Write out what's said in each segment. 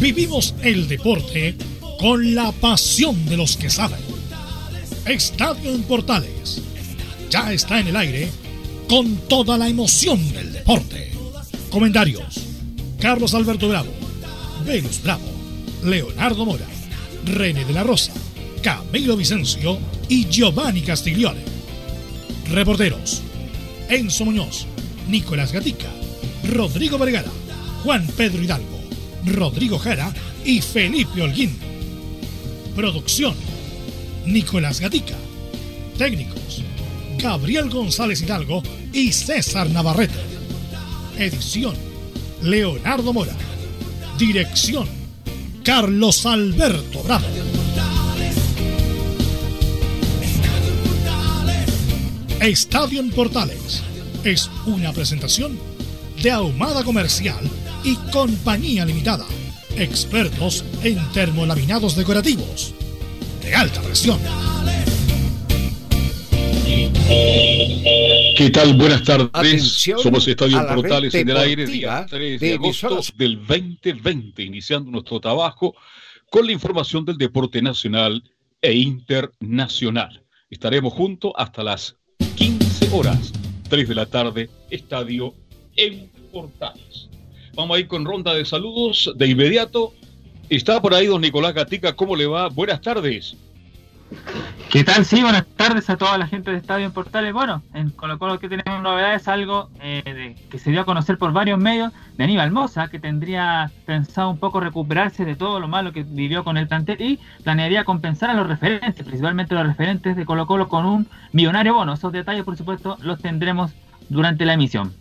Vivimos el deporte con la pasión de los que saben. Estadio en Portales ya está en el aire con toda la emoción del deporte. Comentarios: Carlos Alberto Bravo, Venus Bravo, Leonardo Mora, René de la Rosa, Camilo Vicencio y Giovanni Castiglione. Reporteros: Enzo Muñoz, Nicolás Gatica, Rodrigo Vergara, Juan Pedro Hidalgo, Rodrigo Jara y Felipe Holguín. Producción: Nicolás Gatica. Técnicos: Gabriel González Hidalgo y César Navarrete. Edición: Leonardo Mora. Dirección: Carlos Alberto Bravo. Estadio en Portales es una presentación de Ahumada Comercial y Compañía Limitada. Expertos en termolaminados decorativos de alta presión. ¿Qué tal? Buenas tardes. Somos Estadio Portales en el aire, día 3 de agosto del 2020, iniciando nuestro trabajo con la información del deporte nacional e internacional. Estaremos juntos hasta las 15 horas, 3 de la tarde, Estadio en Portales. Vamos a ir con ronda de saludos de inmediato. Está por ahí don Nicolás Gatica, ¿cómo le va? Buenas tardes. ¿Qué tal? Sí, buenas tardes a toda la gente de Estadio en Portales. Bueno, en Colo Colo que tenemos novedades, algo eh, que se dio a conocer por varios medios de Aníbal Moza, que tendría pensado un poco recuperarse de todo lo malo que vivió con el plantel y planearía compensar a los referentes, principalmente los referentes de Colo Colo, con un millonario bono. Esos detalles, por supuesto, los tendremos durante la emisión.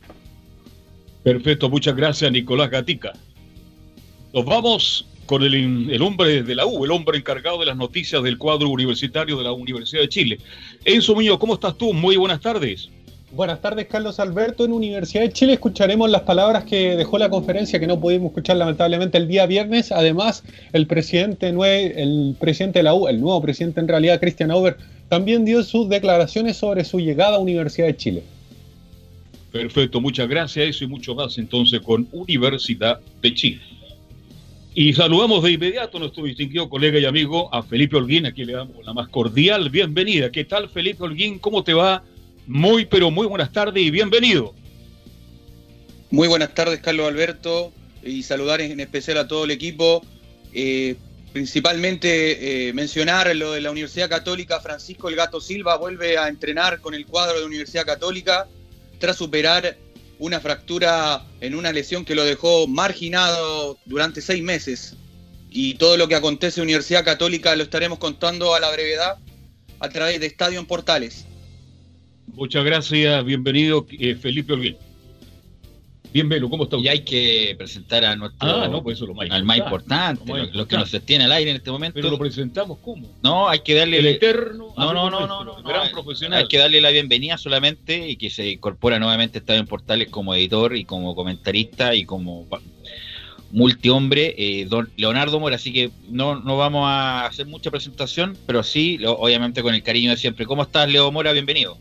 Perfecto, muchas gracias Nicolás Gatica. Nos vamos con el, hombre de la U, el hombre encargado de las noticias del cuadro universitario de la Universidad de Chile. Enzo Muñoz, ¿cómo estás tú? Muy buenas tardes. Buenas tardes, Carlos Alberto. En Universidad de Chile escucharemos las palabras que dejó la conferencia que no pudimos escuchar lamentablemente el día viernes. Además, el presidente, el presidente de la U, el nuevo presidente en realidad, Christian Auber, también dio sus declaraciones sobre su llegada a Universidad de Chile. Perfecto, muchas gracias. Eso y mucho más entonces con Universidad de Chile. Y saludamos de inmediato a nuestro distinguido colega y amigo, a Felipe Holguín, a quien le damos la más cordial bienvenida. ¿Qué tal, Felipe Holguín? ¿Cómo te va? Muy, pero muy buenas tardes y bienvenido. Muy buenas tardes, Carlos Alberto, y saludar en especial a todo el equipo. Eh, principalmente eh, mencionar lo de la Universidad Católica, Francisco El Gato Silva vuelve a entrenar con el cuadro de Universidad Católica tras superar una fractura en una lesión que lo dejó marginado durante seis meses. Y todo lo que acontece en Universidad Católica lo estaremos contando a la brevedad a través de Estadio en Portales. Muchas gracias, bienvenido eh, Felipe Olguín. Bienvenido, ¿cómo está Y hay que presentar a nuestro. Ah, no, pues eso es lo más Al más importante, lo, que nos sostiene al aire en este momento. Pero lo presentamos ¿cómo? No, hay que darle. El eterno. No, no, no, no, no, gran profesional. Hay que darle la bienvenida solamente y que se incorpora nuevamente a Estadio en Portales como editor y como comentarista y como multihombre, eh, don Leonardo Mora. Así que no, no vamos a hacer mucha presentación, pero sí, obviamente con el cariño de siempre. ¿Cómo estás, Leo Mora? Bienvenido.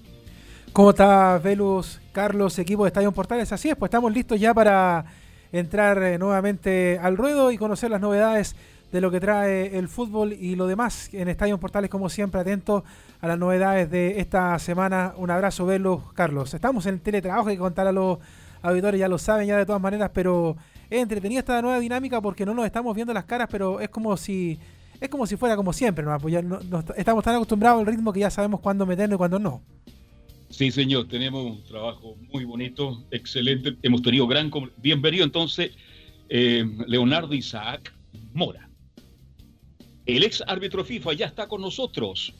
¿Cómo está Velus, Carlos, equipo de Estadio Portales? Así es, pues estamos listos ya para entrar eh, nuevamente al ruedo y conocer las novedades de lo que trae el fútbol y lo demás en Estadio Portales, como siempre, atentos a las novedades de esta semana. Un abrazo, Velus, Carlos. Estamos en el teletrabajo, hay que contar a los auditores, ya lo saben ya de todas maneras, pero es entretenida esta nueva dinámica porque no nos estamos viendo las caras, pero es como si es como si fuera como siempre, ¿no? Pues ya no, estamos tan acostumbrados al ritmo que ya sabemos cuándo meternos y cuándo no. Sí, señor, tenemos un trabajo muy bonito, excelente. Hemos tenido gran... Bienvenido entonces, eh, Leonardo Isaac Mora. El ex árbitro FIFA ya está con nosotros.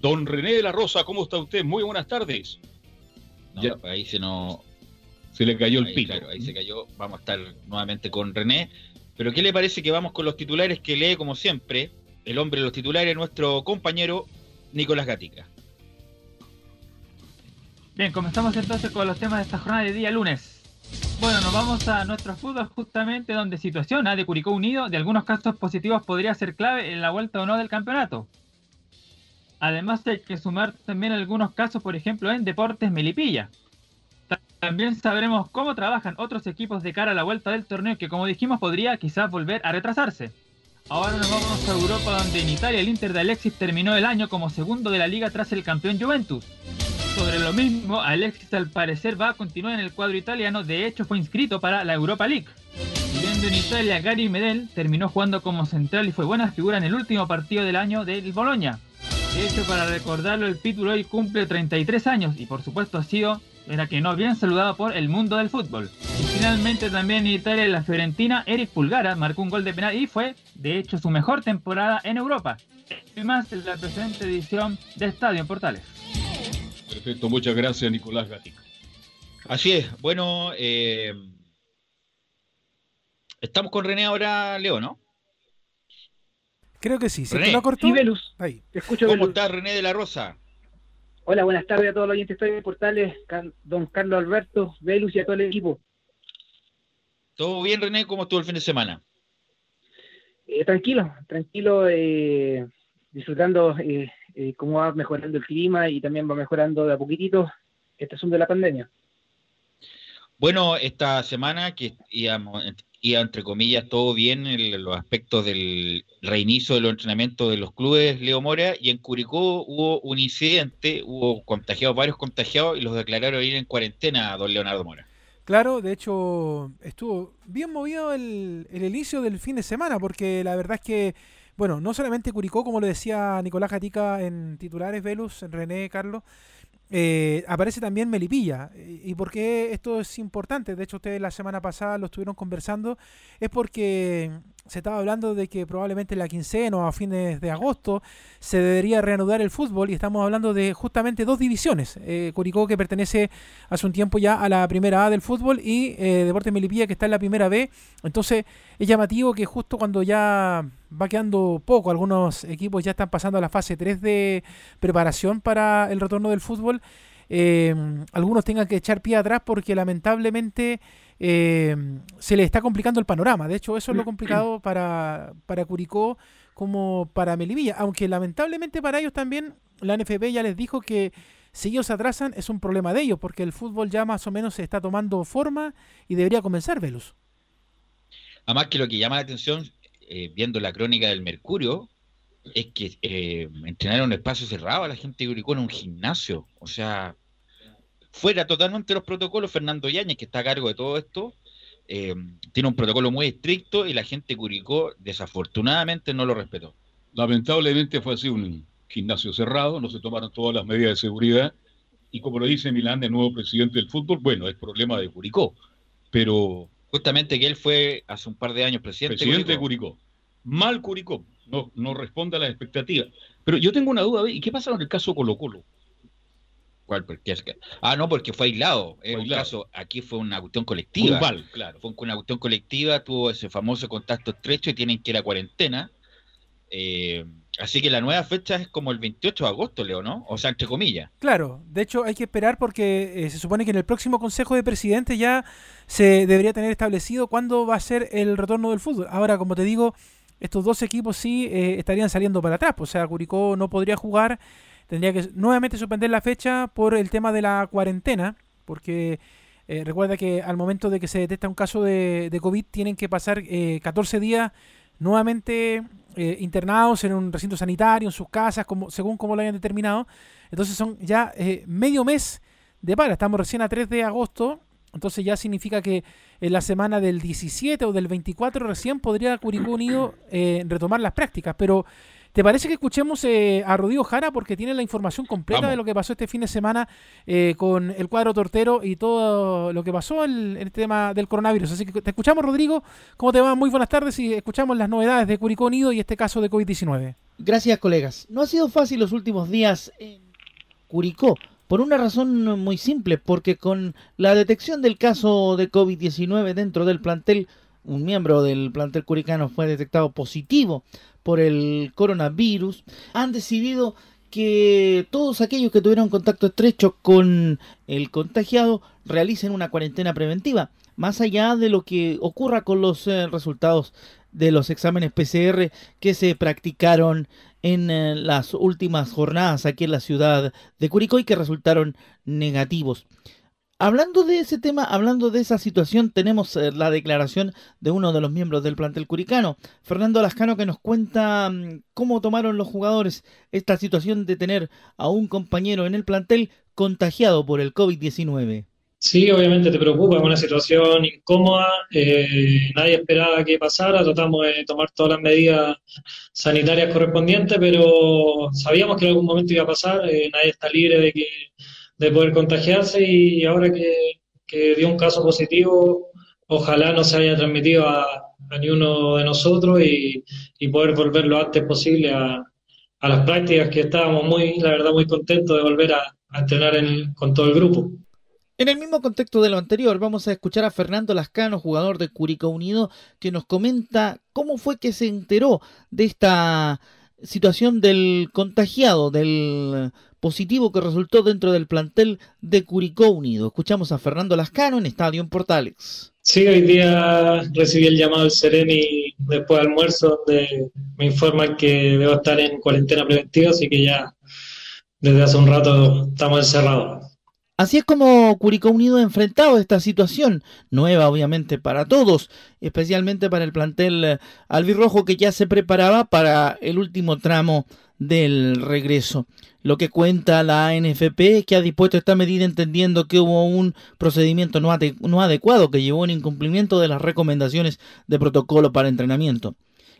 Don René de la Rosa, ¿cómo está usted? Muy buenas tardes. ya. Pues ahí se nos... Se le cayó el pico. ahí se cayó. Vamos a estar nuevamente con René. Pero ¿qué le parece que vamos con los titulares que lee, como siempre, el hombre de los titulares, nuestro compañero Nicolás Gatica? Bien, comenzamos entonces con los temas de esta jornada de día lunes. Bueno, nos vamos a nuestro fútbol justamente donde situación ¿ah? de Curicó Unido de algunos casos positivos podría ser clave en la vuelta o no del campeonato. Además hay que sumar también algunos casos, por ejemplo, en Deportes Melipilla. También sabremos cómo trabajan otros equipos de cara a la vuelta del torneo que como dijimos podría quizás volver a retrasarse. Ahora nos vamos a Europa donde en Italia el Inter de Alexis terminó el año como segundo de la liga tras el campeón Juventus. Sobre lo mismo, Alexis al parecer va a continuar en el cuadro italiano, de hecho fue inscrito para la Europa League. Viviendo en Italia, Gary Medel terminó jugando como central y fue buena figura en el último partido del año del Bologna. De hecho, para recordarlo, el Pitbull hoy cumple 33 años y por supuesto ha sido era que no bien saludado por el mundo del fútbol. Y finalmente también en Italia la Fiorentina, Eric Pulgara marcó un gol de penal y fue de hecho su mejor temporada en Europa. Y más en la presente edición de Estadio Portales. Perfecto, muchas gracias Nicolás Gatica. Así es, bueno, eh, estamos con René ahora, Leo, ¿no? Creo que sí. ¿Se René. lo cortó? Sí, Velus. Ahí. Te escucho, ¿Cómo está René de la Rosa? Hola, buenas tardes a todos los oyentes de Portales, don Carlos Alberto, Velus y a todo el equipo. ¿Todo bien, René? ¿Cómo estuvo el fin de semana? Eh, tranquilo, tranquilo, eh, disfrutando eh, cómo va mejorando el clima y también va mejorando de a poquitito este asunto de la pandemia. Bueno, esta semana que íbamos, y entre comillas todo bien en los aspectos del reinicio de los entrenamientos de los clubes Leo Mora y en Curicó hubo un incidente, hubo contagiados, varios contagiados y los declararon ir en cuarentena a don Leonardo Mora. Claro, de hecho estuvo bien movido el, el inicio del fin de semana porque la verdad es que, bueno, no solamente Curicó, como lo decía Nicolás Gatica en titulares, Velus, en René, Carlos, eh, aparece también Melipilla. ¿Y por qué esto es importante? De hecho, ustedes la semana pasada lo estuvieron conversando. Es porque se estaba hablando de que probablemente la quincena o a fines de agosto se debería reanudar el fútbol y estamos hablando de justamente dos divisiones. Eh, Curicó que pertenece hace un tiempo ya a la primera A del fútbol y eh, Deportes Melipilla que está en la primera B. Entonces es llamativo que justo cuando ya va quedando poco, algunos equipos ya están pasando a la fase 3 de preparación para el retorno del fútbol, eh, algunos tengan que echar pie atrás porque lamentablemente eh, se le está complicando el panorama. De hecho, eso es lo complicado para, para Curicó como para Melivilla. Aunque lamentablemente para ellos también la NFP ya les dijo que si ellos atrasan es un problema de ellos, porque el fútbol ya más o menos se está tomando forma y debería comenzar, Velus. Además que lo que llama la atención, eh, viendo la crónica del Mercurio, es que eh, entrenar en un espacio cerrado a la gente de Curicó en un gimnasio. O sea, fuera totalmente los protocolos, Fernando Yáñez, que está a cargo de todo esto, eh, tiene un protocolo muy estricto y la gente Curicó desafortunadamente no lo respetó. Lamentablemente fue así un gimnasio cerrado, no se tomaron todas las medidas de seguridad y como lo dice Milán, el nuevo presidente del fútbol, bueno, es problema de Curicó, pero... Justamente que él fue hace un par de años presidente, presidente de Curicó. Mal Curicó, no, no responde a las expectativas. Pero yo tengo una duda, ¿y qué pasa con el caso Colo Colo? Ah, no, porque fue aislado. En un caso, aquí fue una cuestión colectiva. claro. Fue una cuestión colectiva, tuvo ese famoso contacto estrecho y tienen que ir a cuarentena. Eh, así que la nueva fecha es como el 28 de agosto, Leo, ¿no? O sea, entre comillas. Claro, de hecho hay que esperar porque eh, se supone que en el próximo Consejo de Presidentes ya se debería tener establecido cuándo va a ser el retorno del fútbol. Ahora, como te digo, estos dos equipos sí eh, estarían saliendo para atrás. O sea, Curicó no podría jugar tendría que nuevamente suspender la fecha por el tema de la cuarentena, porque eh, recuerda que al momento de que se detecta un caso de, COVID tienen que pasar 14 eh, días nuevamente eh, internados en un recinto sanitario, en sus casas, como, según como lo hayan determinado. Entonces son ya medio mes de para. Estamos recién a 3 de agosto, entonces ya significa que en la semana del 17 o del 24 recién podría Curicó Unido retomar las prácticas, pero ¿Te parece que escuchemos eh, a Rodrigo Jara porque tiene la información completa de lo que pasó este fin de semana eh, con el cuadro tortero y todo lo que pasó en el tema del coronavirus? Así que te escuchamos, Rodrigo. ¿Cómo te va? Muy buenas tardes y escuchamos las novedades de Curicó Unido y este caso de COVID-19. Gracias, colegas. No ha sido fácil los últimos días en Curicó. Por una razón muy simple, porque con la detección del caso de COVID-19 dentro del plantel, un miembro del plantel curicano fue detectado positivo por el coronavirus, han decidido que todos aquellos que tuvieron contacto estrecho con el contagiado realicen una cuarentena preventiva, más allá de lo que ocurra con los eh, resultados de los exámenes PCR que se practicaron en eh, las últimas jornadas aquí en la ciudad de Curicó y que resultaron negativos. Hablando de ese tema, hablando de esa situación, tenemos eh, la declaración de uno de los miembros del plantel curicano, Fernando Lascano, que nos cuenta mm, cómo tomaron los jugadores esta situación de tener a un compañero en el plantel contagiado por el COVID-19. Sí, obviamente te preocupa, es una situación incómoda, eh, nadie esperaba que pasara, tratamos de tomar todas las medidas sanitarias correspondientes, pero sabíamos que en algún momento iba a pasar, eh, nadie está libre de que de poder contagiarse y ahora que, dio un caso positivo, ojalá no se haya transmitido a, a de nosotros y, poder volver lo antes posible a, las prácticas que estábamos muy, la verdad, muy contentos de volver a, entrenar con todo el grupo. En el mismo contexto de lo anterior, vamos a escuchar a Fernando Lascano, jugador de Curicó Unido, que nos comenta cómo fue que se enteró de esta situación del contagiado, del positivo que resultó dentro del plantel de Curicó Unido. Escuchamos a Fernando Lascano en Estadio en Portales. Sí, hoy día recibí el llamado del Sereni después del almuerzo donde me informan que debo estar en cuarentena preventiva, así que ya desde hace un rato estamos encerrados. Así es como Curicó Unido ha enfrentado esta situación, nueva obviamente para todos, especialmente para el plantel albirrojo que ya se preparaba para el último tramo del regreso. Lo que cuenta la NFP es que ha dispuesto esta medida entendiendo que hubo un procedimiento no, adecuado que llevó a un incumplimiento de las recomendaciones de protocolo para entrenamiento.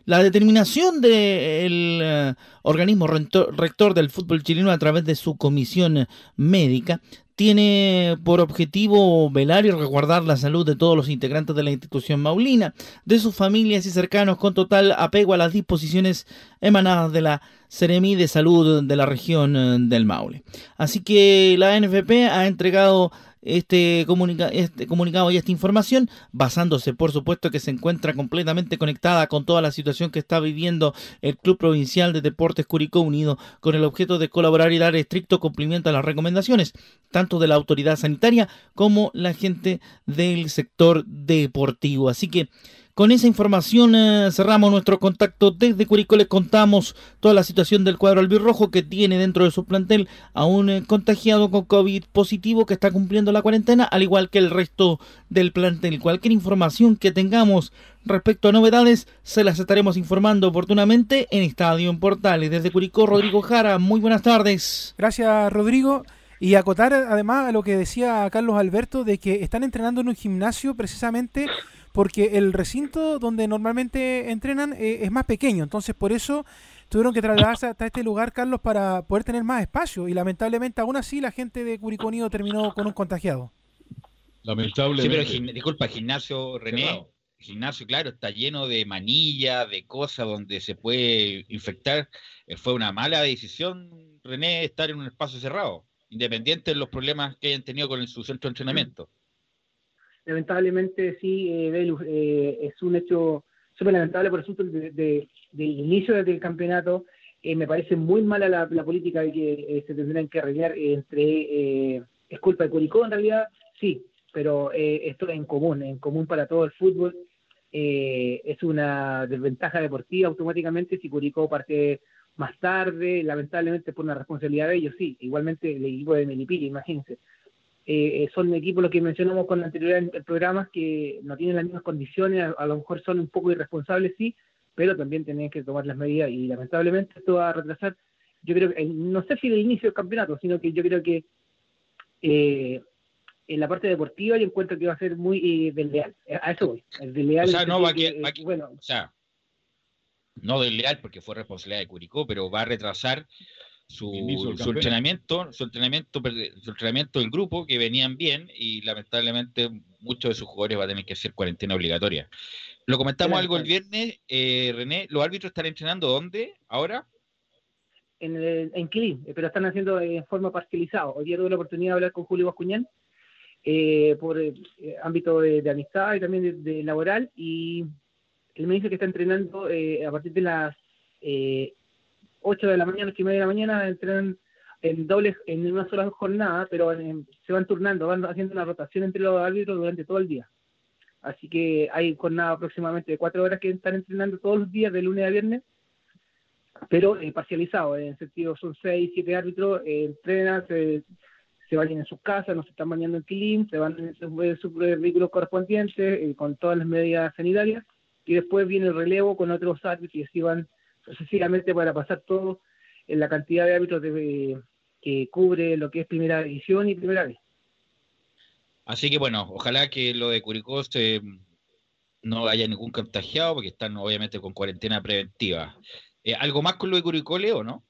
La determinación del eh, organismo rector del fútbol chileno a través de su comisión médica tiene por objetivo velar y resguardar la salud de todos los integrantes de la institución maulina, de sus familias y cercanos, con total apego a las disposiciones emanadas de la Seremi de Salud de la región eh, del Maule. Así que la NFP ha entregado este, este, comunicado y esta información, basándose por supuesto que se encuentra completamente conectada con toda la situación que está viviendo el Club Provincial de Deportes Curicó Unido, con el objeto de colaborar y dar estricto cumplimiento a las recomendaciones, tanto de la autoridad sanitaria como la gente del sector deportivo. Así que con esa información eh, cerramos nuestro contacto desde Curicó. Les contamos toda la situación del cuadro albirrojo que tiene dentro de su plantel a un eh, contagiado con COVID positivo que está cumpliendo la cuarentena, al igual que el resto del plantel. Cualquier información que tengamos respecto a novedades se las estaremos informando oportunamente en Estadio en Portales. Desde Curicó, Rodrigo Jara, muy buenas tardes. Gracias, Rodrigo. Y acotar además a lo que decía Carlos Alberto de que están entrenando en un gimnasio precisamente porque el recinto donde normalmente entrenan eh, es más pequeño, entonces por eso tuvieron que trasladarse hasta este lugar, Carlos, para poder tener más espacio y lamentablemente aún así la gente de Curicónido terminó con un contagiado. Lamentablemente. Sí, pero disculpa, gimnasio René, gimnasio, claro, está lleno de manillas, de cosas donde se puede infectar. Eh, fue una mala decisión, René, estar en un espacio cerrado, independiente de los problemas que hayan tenido con su centro de entrenamiento lamentablemente sí, eh, eh, es un hecho súper lamentable por asunto de, de, del inicio del campeonato. Eh, me parece muy mala la, política de que eh, se tendrán que arreglar entre... es culpa de Curicó en realidad, sí, pero esto es en común, en común para todo el fútbol. es una desventaja deportiva automáticamente si Curicó parte más tarde, lamentablemente por una responsabilidad de ellos, sí, igualmente el equipo de Melipilla, imagínense. Eh, son equipos los que mencionamos con anterioridad en programas que no tienen las mismas condiciones, a, lo mejor son un poco irresponsables, sí, pero también tienen que tomar las medidas y lamentablemente esto va a retrasar, yo creo que, no sé si el inicio del campeonato, sino que yo creo que eh, en la parte deportiva yo encuentro que va a ser muy eh, desleal, a eso voy, desleal. O sea, no va, a, bueno, o sea, no desleal porque fue responsabilidad de Curicó, pero va a retrasar su, entrenamiento, su entrenamiento, su entrenamiento del grupo que venían bien y lamentablemente muchos de sus jugadores van a tener que hacer cuarentena obligatoria. Lo comentamos algo el viernes, eh, René, ¿los árbitros están entrenando dónde ahora? En, el, en eh, pero están haciendo en forma parcializada. Hoy día tuve la oportunidad de hablar con Julio Bascuñán eh, por ámbito de, amistad y también de, laboral y él me dice que está entrenando a partir de las 8 de la mañana, 8 y media de la mañana, entrenan en dobles, en una sola jornada, pero se van turnando, van haciendo una rotación entre los árbitros durante todo el día. Así que hay jornada aproximadamente de 4 horas que están entrenando todos los días, de lunes a viernes, pero eh, parcializado, en el sentido son 6, 7 árbitros, eh, entrenan, se, se bañan en sus casas, no se están bañando en Quilín, se van en sus, vehículos correspondientes eh, con todas las medidas sanitarias y después viene el relevo con otros árbitros y así van sucesivamente para pasar todo en la cantidad de árbitros que cubre lo que es primera división y primera vez. Así que bueno, ojalá que lo de Curicó no haya ningún contagiado porque están obviamente con cuarentena preventiva. Eh, ¿Algo más con lo de Curicó, Leo, no?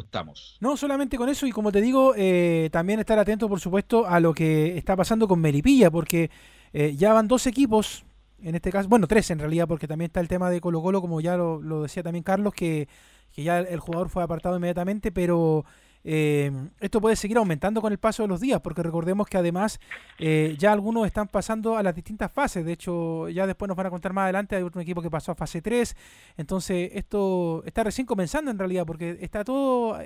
estamos? No, solamente con eso y como te digo, eh, también estar atento, por supuesto, a lo que está pasando con Melipilla, porque eh, ya van dos equipos, en este caso, bueno, tres en realidad, porque también está el tema de Colo Colo, como ya lo, decía también Carlos, que, que ya el jugador fue apartado inmediatamente, pero eh, esto puede seguir aumentando con el paso de los días, porque recordemos que además eh, ya algunos están pasando a las distintas fases. De hecho, ya después nos van a contar más adelante, hay otro equipo que pasó a fase 3. Entonces, esto está recién comenzando en realidad, porque está todo,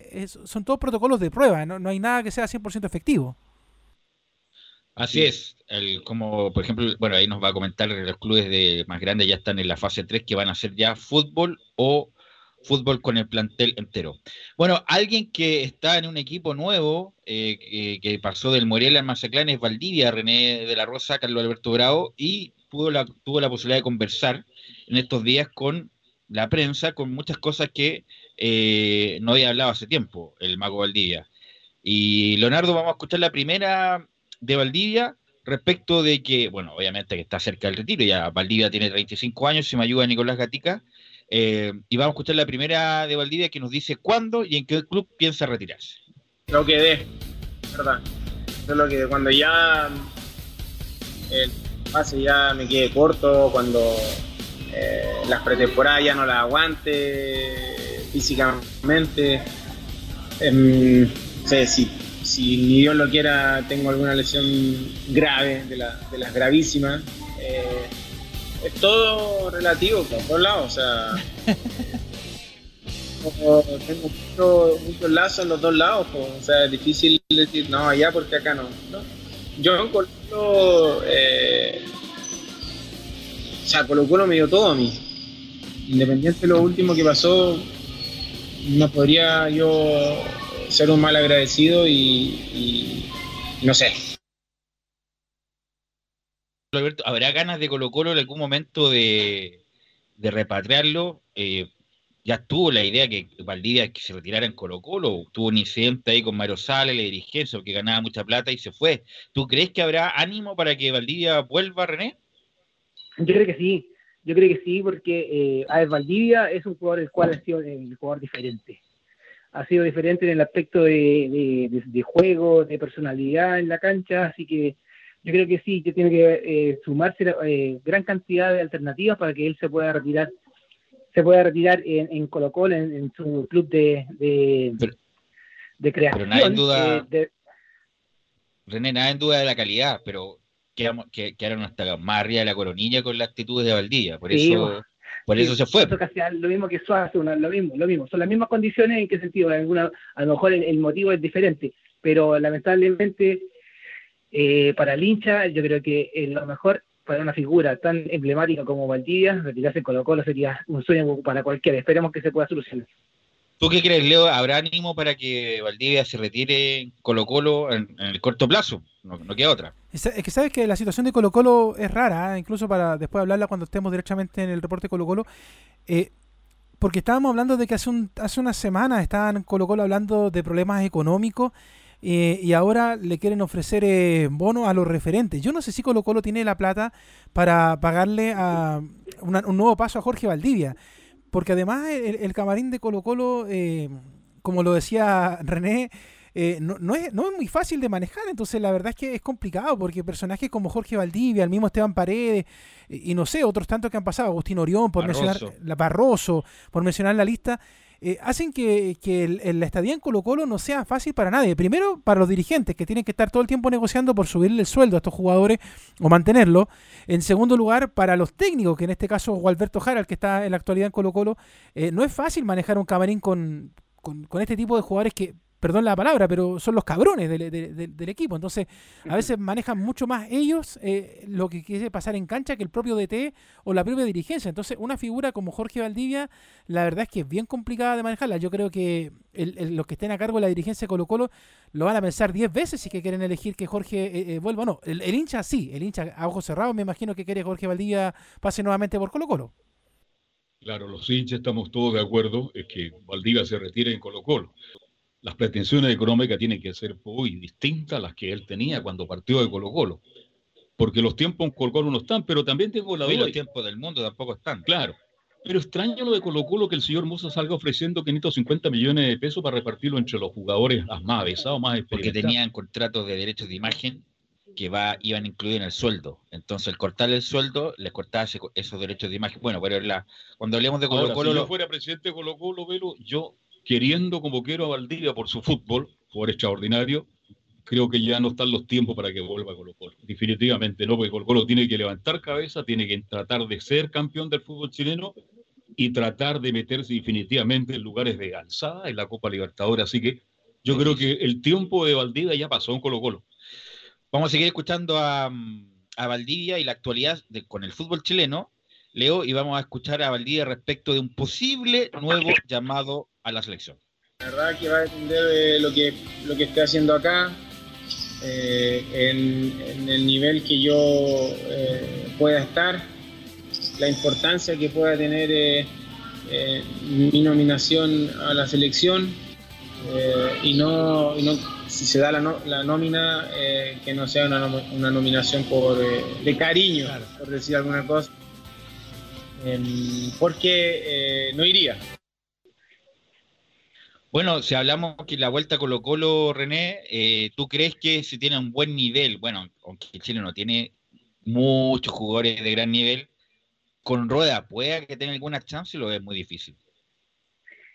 son todos protocolos de prueba, ¿no? hay nada que sea 100% efectivo. Así es, el, como por ejemplo, bueno, ahí nos va a comentar los clubes de más grandes ya están en la fase 3 que van a ser ya fútbol o fútbol con el plantel entero. Bueno, alguien que está en un equipo nuevo, eh, que, pasó del Morelia al Mazaclán, es Valdivia, René de la Rosa, Carlos Alberto Bravo, y pudo la, tuvo la posibilidad de conversar en estos días con la prensa, con muchas cosas que eh, no había hablado hace tiempo, el mago Valdivia. Y Leonardo, vamos a escuchar la primera de Valdivia respecto de que, bueno, obviamente que está cerca del retiro, ya Valdivia tiene 35 años, si me ayuda Nicolás Gatica, eh, y vamos a escuchar la primera de Valdivia que nos dice cuándo y en qué club piensa retirarse. Lo quedé, ¿verdad? Solo que cuando ya el pase ya me quede corto, cuando eh, las pretemporadas ya no las aguante físicamente. Em, sé, si, si ni Dios lo quiera, tengo alguna lesión grave, de, de las gravísimas. Eh, es todo relativo por todos lados, o sea. tengo muchos lazos en los dos lados, o sea, es difícil decir, no, allá porque acá no. Yo en Colo Colo, eh, o sea, Colo Colo me dio todo a mí. Independiente de lo último que pasó, no podría yo ser un mal agradecido y no sé, Alberto, ¿habrá ganas de Colo Colo en algún momento de, repatriarlo? Eh, ya tuvo la idea que Valdivia que se retirara en Colo Colo, tuvo un incidente ahí con Mario Sale, la dirigencia, que ganaba mucha plata y se fue. ¿Tú crees que habrá ánimo para que Valdivia vuelva, René? Yo creo que sí, yo creo que sí, porque eh, a Valdivia es un jugador el cual ha sido el jugador diferente. Ha sido diferente en el aspecto de, de juego, de personalidad en la cancha, así que yo creo que sí, que tiene que eh, sumarse eh, gran cantidad de alternativas para que él se pueda retirar se pueda retirar en, en Colo Colo, en, su club de, de, creación. Pero nada en duda, eh, René, nada en duda de la calidad, pero que, que, está más arriba de la coronilla con la actitud de Valdivia, por eso... Por eso se fue. lo mismo que Suárez, lo mismo, lo mismo. Son las mismas condiciones, ¿en qué sentido? Alguna, a lo mejor el motivo es diferente, pero lamentablemente eh, para el hincha, yo creo que es lo mejor para una figura tan emblemática como Valdivia, retirarse en Colo Colo sería un sueño para cualquiera. Esperemos que se pueda solucionar. ¿Tú qué crees, Leo? ¿Habrá ánimo para que Valdivia se retire en Colo Colo en, el corto plazo? No, queda otra. Es, que sabes que la situación de Colo Colo es rara, ¿eh? incluso para después hablarla cuando estemos directamente en el reporte Colo Colo. Eh, porque estábamos hablando de que hace, un, hace unas semanas estaban Colo Colo hablando de problemas económicos eh, y ahora le quieren ofrecer eh, bonos a los referentes. Yo no sé si Colo Colo tiene la plata para pagarle a un nuevo paso a Jorge Valdivia, porque además el, camarín de Colo Colo, eh, como lo decía René, no, no, es, no es muy fácil de manejar, entonces la verdad es que es complicado porque personajes como Jorge Valdivia, el mismo Esteban Paredes y, no sé, otros tantos que han pasado, Agustín Orión, por mencionar la Barroso, por mencionar la lista, eh, hacen que, la estadía en Colo Colo no sea fácil para nadie. Primero, para los dirigentes, que tienen que estar todo el tiempo negociando por subirle el sueldo a estos jugadores o mantenerlo. En segundo lugar, para los técnicos, que en este caso Gualberto Jara, el que está en la actualidad en Colo Colo, eh, no es fácil manejar un camarín con, con, este tipo de jugadores que perdón la palabra, pero son los cabrones del, equipo. Entonces, a veces manejan mucho más ellos eh, lo que quiere pasar en cancha que el propio DT o la propia dirigencia. Entonces, una figura como Jorge Valdivia, la verdad es que es bien complicada de manejarla. Yo creo que los que estén a cargo de la dirigencia de Colo Colo lo van a pensar 10 veces si que quieren elegir que Jorge eh, eh, vuelva o no. El, hincha sí, el hincha a ojos cerrados me imagino que quiere que Jorge Valdivia pase nuevamente por Colo Colo. Claro, los hinchas estamos todos de acuerdo en que Valdivia se retire en Colo Colo las pretensiones económicas tienen que ser muy distintas a las que él tenía cuando partió de Colo Colo. Porque los tiempos en Colo Colo no están, pero también tengo la duda. los tiempos del mundo tampoco están. Claro. Pero extraño lo de Colo Colo que el señor Musa salga ofreciendo 550 millones de pesos para repartirlo entre los jugadores más avesados, más Porque tenían contratos de derechos de imagen que va, iban a incluir en el sueldo. Entonces, el cortarle el sueldo, les cortaba esos derechos de imagen. Bueno, pero la, cuando hablemos de Colo Colo. Si yo fuera presidente de Colo Colo, Velo, yo queriendo como quiero a Valdivia por su fútbol, por extraordinario, creo que ya no están los tiempos para que vuelva a Colo Colo. Definitivamente no, porque Colo Colo tiene que levantar cabeza, tiene que tratar de ser campeón del fútbol chileno y tratar de meterse definitivamente en lugares de alzada en la Copa Libertadores. Así que yo creo que el tiempo de Valdivia ya pasó en Colo Colo. Vamos a seguir escuchando a, Valdivia y la actualidad con el fútbol chileno. Leo, y vamos a escuchar a Valdivia respecto de un posible nuevo llamado a la selección. La verdad que va a depender de lo que, lo que esté haciendo acá, eh, en, el nivel que yo eh, pueda estar, la importancia que pueda tener eh, mi nominación a la selección y no, si se da la, la nómina, que no sea una, una nominación por, de cariño, por decir alguna cosa, em, porque no iría. Bueno, si hablamos que la vuelta Colo Colo, René, eh, ¿tú crees que se tiene un buen nivel? Bueno, aunque Chile no tiene muchos jugadores de gran nivel, ¿con Rueda puede que tenga alguna chance lo ves muy difícil?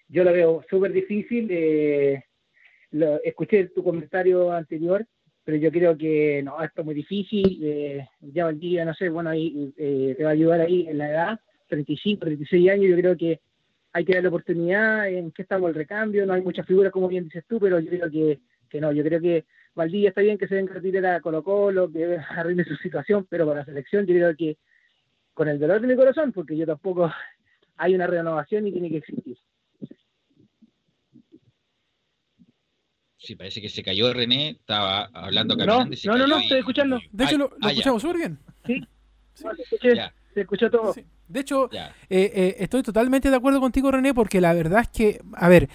Yo lo veo súper difícil. Eh, escuché tu comentario anterior, pero yo creo que no, esto es muy difícil. Eh, ya día, no sé, bueno, ahí eh, te va a ayudar ahí en la edad, 35, 36 años, yo creo que hay que dar la oportunidad, en qué estamos el recambio, no hay muchas figuras como bien dices tú, pero yo creo que, que no, yo creo que Valdivia está bien que se venga a a Colo Colo, que arruine su situación, pero para la selección yo creo que con el dolor de mi corazón, porque yo tampoco hay una renovación y tiene que existir. Sí, parece que se cayó René, estaba hablando No, no, no, no, estoy escuchando. De hecho, lo, ah, escuchamos súper bien. Sí, escuché, se escuchó todo. De hecho, eh, eh, estoy totalmente de acuerdo contigo, René, porque la verdad es que, a ver,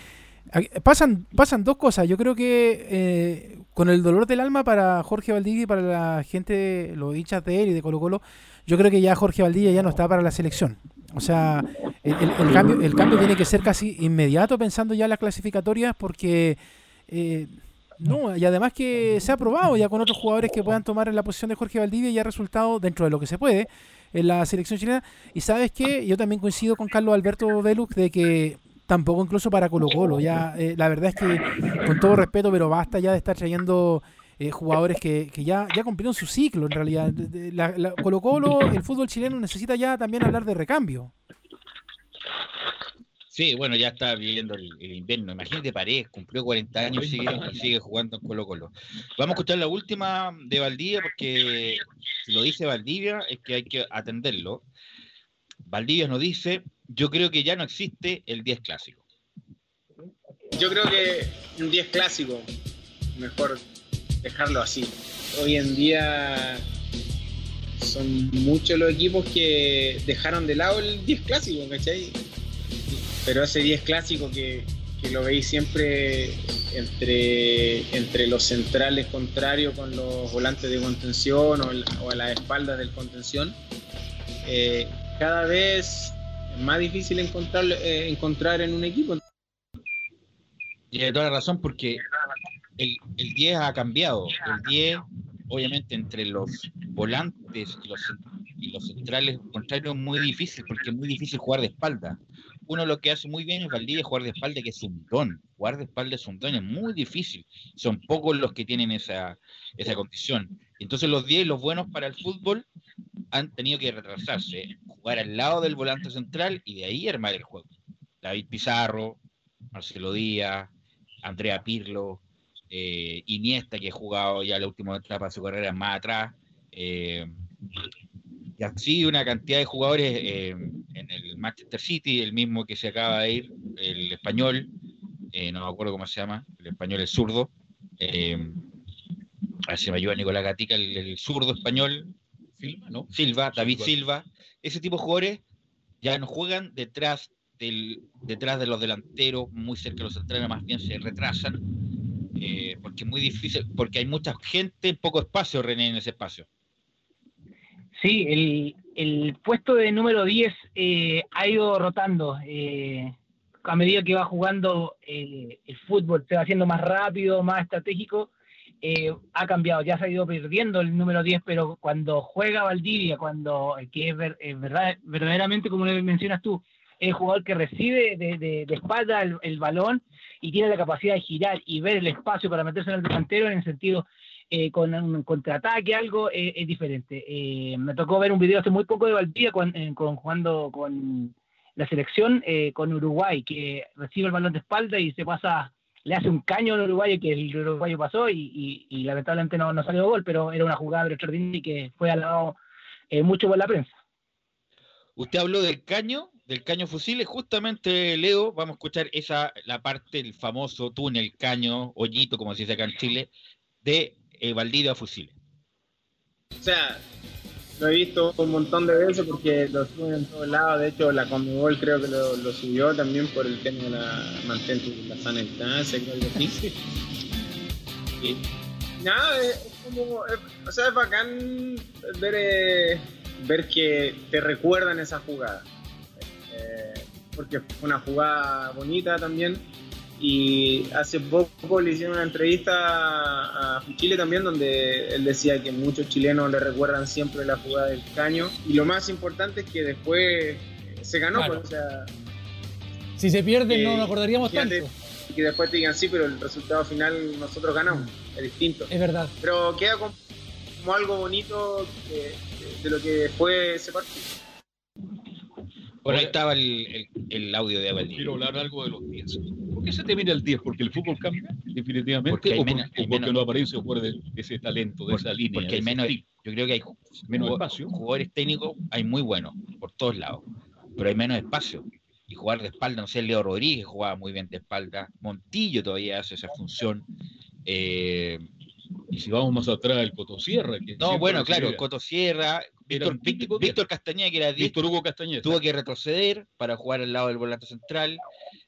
pasan, pasan dos cosas. Yo creo que eh, con el dolor del alma para Jorge Valdivia y para la gente, los hinchas de él y de Colo Colo, yo creo que ya Jorge Valdivia ya no está para la selección. O sea, el, cambio, el cambio tiene que ser casi inmediato pensando ya en las clasificatorias porque... no, y además que se ha probado ya con otros jugadores que puedan tomar en la posición de Jorge Valdivia y ha resultado dentro de lo que se puede en la selección chilena. Y sabes que yo también coincido con Carlos Alberto Velux de que tampoco incluso para Colo Colo. Ya, eh, la verdad es que, con todo respeto, pero basta ya de estar trayendo eh, jugadores que, que, ya, ya cumplieron su ciclo en realidad. La, Colo Colo, el fútbol chileno necesita ya también hablar de recambio. Sí, bueno, ya está viviendo el, invierno. Imagínate, Paredes, cumplió 40 años y sigue, sigue, jugando en Colo Colo. Vamos a escuchar la última de Valdivia, porque si lo dice Valdivia es que hay que atenderlo. Valdivia nos dice, yo creo que ya no existe el 10 clásico. Yo creo que un 10 clásico, mejor dejarlo así. Hoy en día son muchos los equipos que dejaron de lado el 10 clásico, ¿cachai? Pero ese 10 clásico que, lo veis siempre entre, entre los centrales contrarios con los volantes de contención o, a la espalda del contención, eh, cada vez es más difícil encontrar, eh, encontrar en un equipo. Tiene toda la razón porque el, el 10 ha cambiado. El 10, obviamente, entre los volantes y los, y los centrales contrarios es muy difícil porque es muy difícil jugar de espalda uno lo que hace muy bien es Valdivia jugar de espalda, que es un don. Jugar de espalda es un don, es muy difícil. Son pocos los que tienen esa, esa condición. Entonces los 10, los buenos para el fútbol, han tenido que retrasarse, jugar al lado del volante central y de ahí armar el juego. David Pizarro, Marcelo Díaz, Andrea Pirlo, Iniesta, que ha jugado ya la última etapa de su carrera más atrás. Y así una cantidad de jugadores en el Manchester City, el mismo que se acaba de ir, el español, no me acuerdo cómo se llama, el español, el zurdo. a ver si me ayuda Nicolás Gatica, el zurdo español, Silva, ¿no? Silva, David Silva. Ese tipo de jugadores ya no juegan detrás del, detrás de los delanteros, muy cerca de los centrales, más bien se retrasan, eh, porque es muy difícil, porque hay mucha gente, poco espacio, René, en ese espacio. Sí, el, el puesto de número 10 eh, ha ido rotando. Eh, a medida que va jugando el fútbol, se va haciendo más rápido, más estratégico, eh, ha cambiado, ya se ha ido perdiendo el número 10, pero cuando juega Valdivia, cuando que es, verdad, verdaderamente, como mencionas tú, es el jugador que recibe de, de, espalda el, balón y tiene la capacidad de girar y ver el espacio para meterse en el delantero en el sentido eh, con un contraataque, algo es diferente. me tocó ver un video hace muy poco de Valdivia con, con jugando con la selección con Uruguay, que recibe el balón de espalda y se pasa le hace un caño al uruguayo que el uruguayo pasó y, lamentablemente no, salió gol, pero era una jugada extraordinaria y que fue alabado eh, mucho por la prensa. Usted habló del caño, del caño fusiles, justamente Leo, vamos a escuchar esa, la parte del famoso túnel, caño, hoyito, como se dice acá en Chile, de eh, Valdivia Fusiles. O sea, lo he visto un montón de veces porque lo suben en todos lados. De hecho, la Conmebol creo que lo, subió también por el tema de la mantente la sana distancia, sí. Y nada, es, como. o sea, es bacán ver, eh, ver que te recuerdan esa jugada. Eh, porque fue una jugada bonita también y hace poco le hicieron una entrevista a Chile también donde él decía que muchos chilenos le recuerdan siempre la jugada del caño y lo más importante es que después se ganó, pues, o sea, si se pierde no nos acordaríamos tanto. Y que después te digan sí, pero el resultado final nosotros ganamos, es distinto. Es verdad. Pero queda como, algo bonito de lo que fue ese partido. Bueno, ahí estaba el, el, audio de Abel. Quiero hablar algo de los 10. ¿Por qué se termina el 10? ¿Porque el fútbol cambia definitivamente? Porque ¿O, porque, no aparece de ese talento, de esa línea? Porque hay menos, yo creo que hay menos espacio. Jugadores técnicos hay muy buenos por todos lados, pero hay menos espacio. Y jugar de espalda, no sé, Leo Rodríguez jugaba muy bien de espalda, Montillo todavía hace esa función. Eh, y si vamos más atrás, el Cotosierra. Que no, bueno, claro, Cotosierra, Víctor, Víctor, Castañeda, que era Víctor Hugo Castañeda. Tuvo que retroceder para jugar al lado del volante central.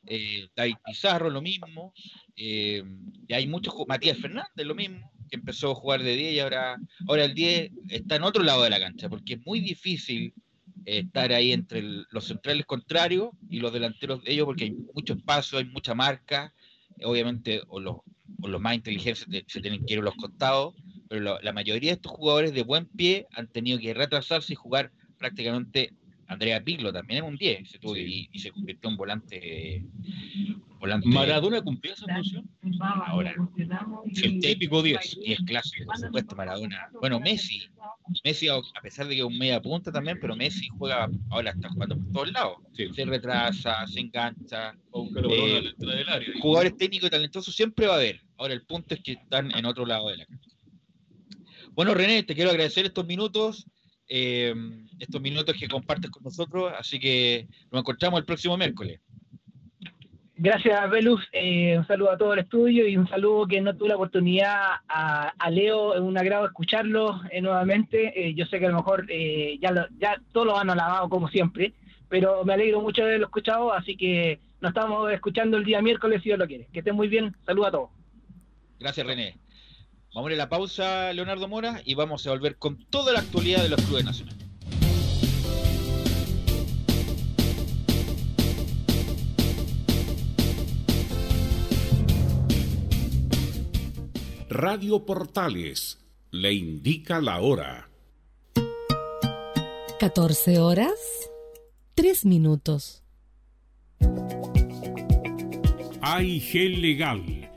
Eh, David Pizarro, lo mismo. Eh, y hay muchos, Matías Fernández, lo mismo, que empezó a jugar de 10 y ahora, ahora el 10 está en otro lado de la cancha, porque es muy difícil eh, estar ahí entre los centrales contrarios y los delanteros de ellos, porque hay mucho espacio, hay mucha marca. Obviamente, o los, los más inteligentes se tienen que ir a los costados pero la mayoría de estos jugadores de buen pie han tenido que retrasarse y jugar prácticamente. Andrea Piglo también era un 10 se y, se convirtió en volante, volante. ¿Maradona cumplía esa función? Ahora, el típico 10. Y es clásico, por supuesto, Maradona. Bueno, Messi. Messi, a pesar de que es un media punta también, pero Messi juega, ahora está jugando por todos lados. Se retrasa, se engancha. Eh, jugadores técnicos y talentosos siempre va a haber. Ahora, el punto es que están en otro lado de la cancha. Bueno, René, te quiero agradecer estos minutos, eh, estos minutos que compartes con nosotros, así que nos encontramos el próximo miércoles. Gracias, Velus. Eh, un saludo a todo el estudio y un saludo que no tuve la oportunidad a, Leo. Es un agrado escucharlo eh, nuevamente. yo sé que a lo mejor ya, ya todos lo han alabado como siempre, pero me alegro mucho de haberlo escuchado, así que nos estamos escuchando el día miércoles si Dios lo quiere. Que estén muy bien. Saludos a todos. Gracias, René. Vamos a ir a la pausa, Leonardo Mora, y vamos a volver con toda la actualidad de los clubes nacionales. Radio Portales le indica la hora. 14 horas, 3 minutos. AIG Legal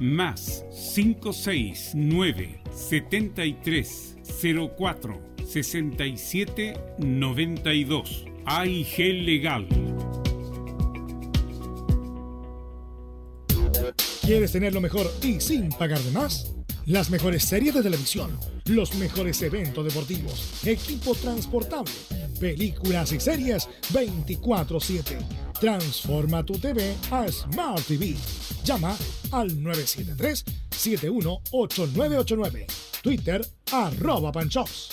más 569 73 04 67 92 AIG Legal. ¿Quieres tener lo mejor y sin pagar de más? Las mejores series de televisión, los mejores eventos deportivos, equipo transportable, películas y series 24/7. Transforma tu TV a Smart TV. Llama al 973-718989. Twitter arroba panchops.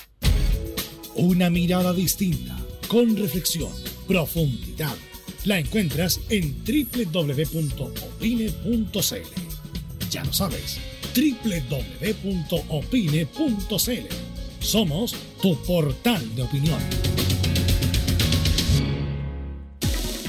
Una mirada distinta, con reflexión, profundidad. La encuentras en www.opine.cl. Ya lo sabes www.opine.cl. Somos tu portal de opinión.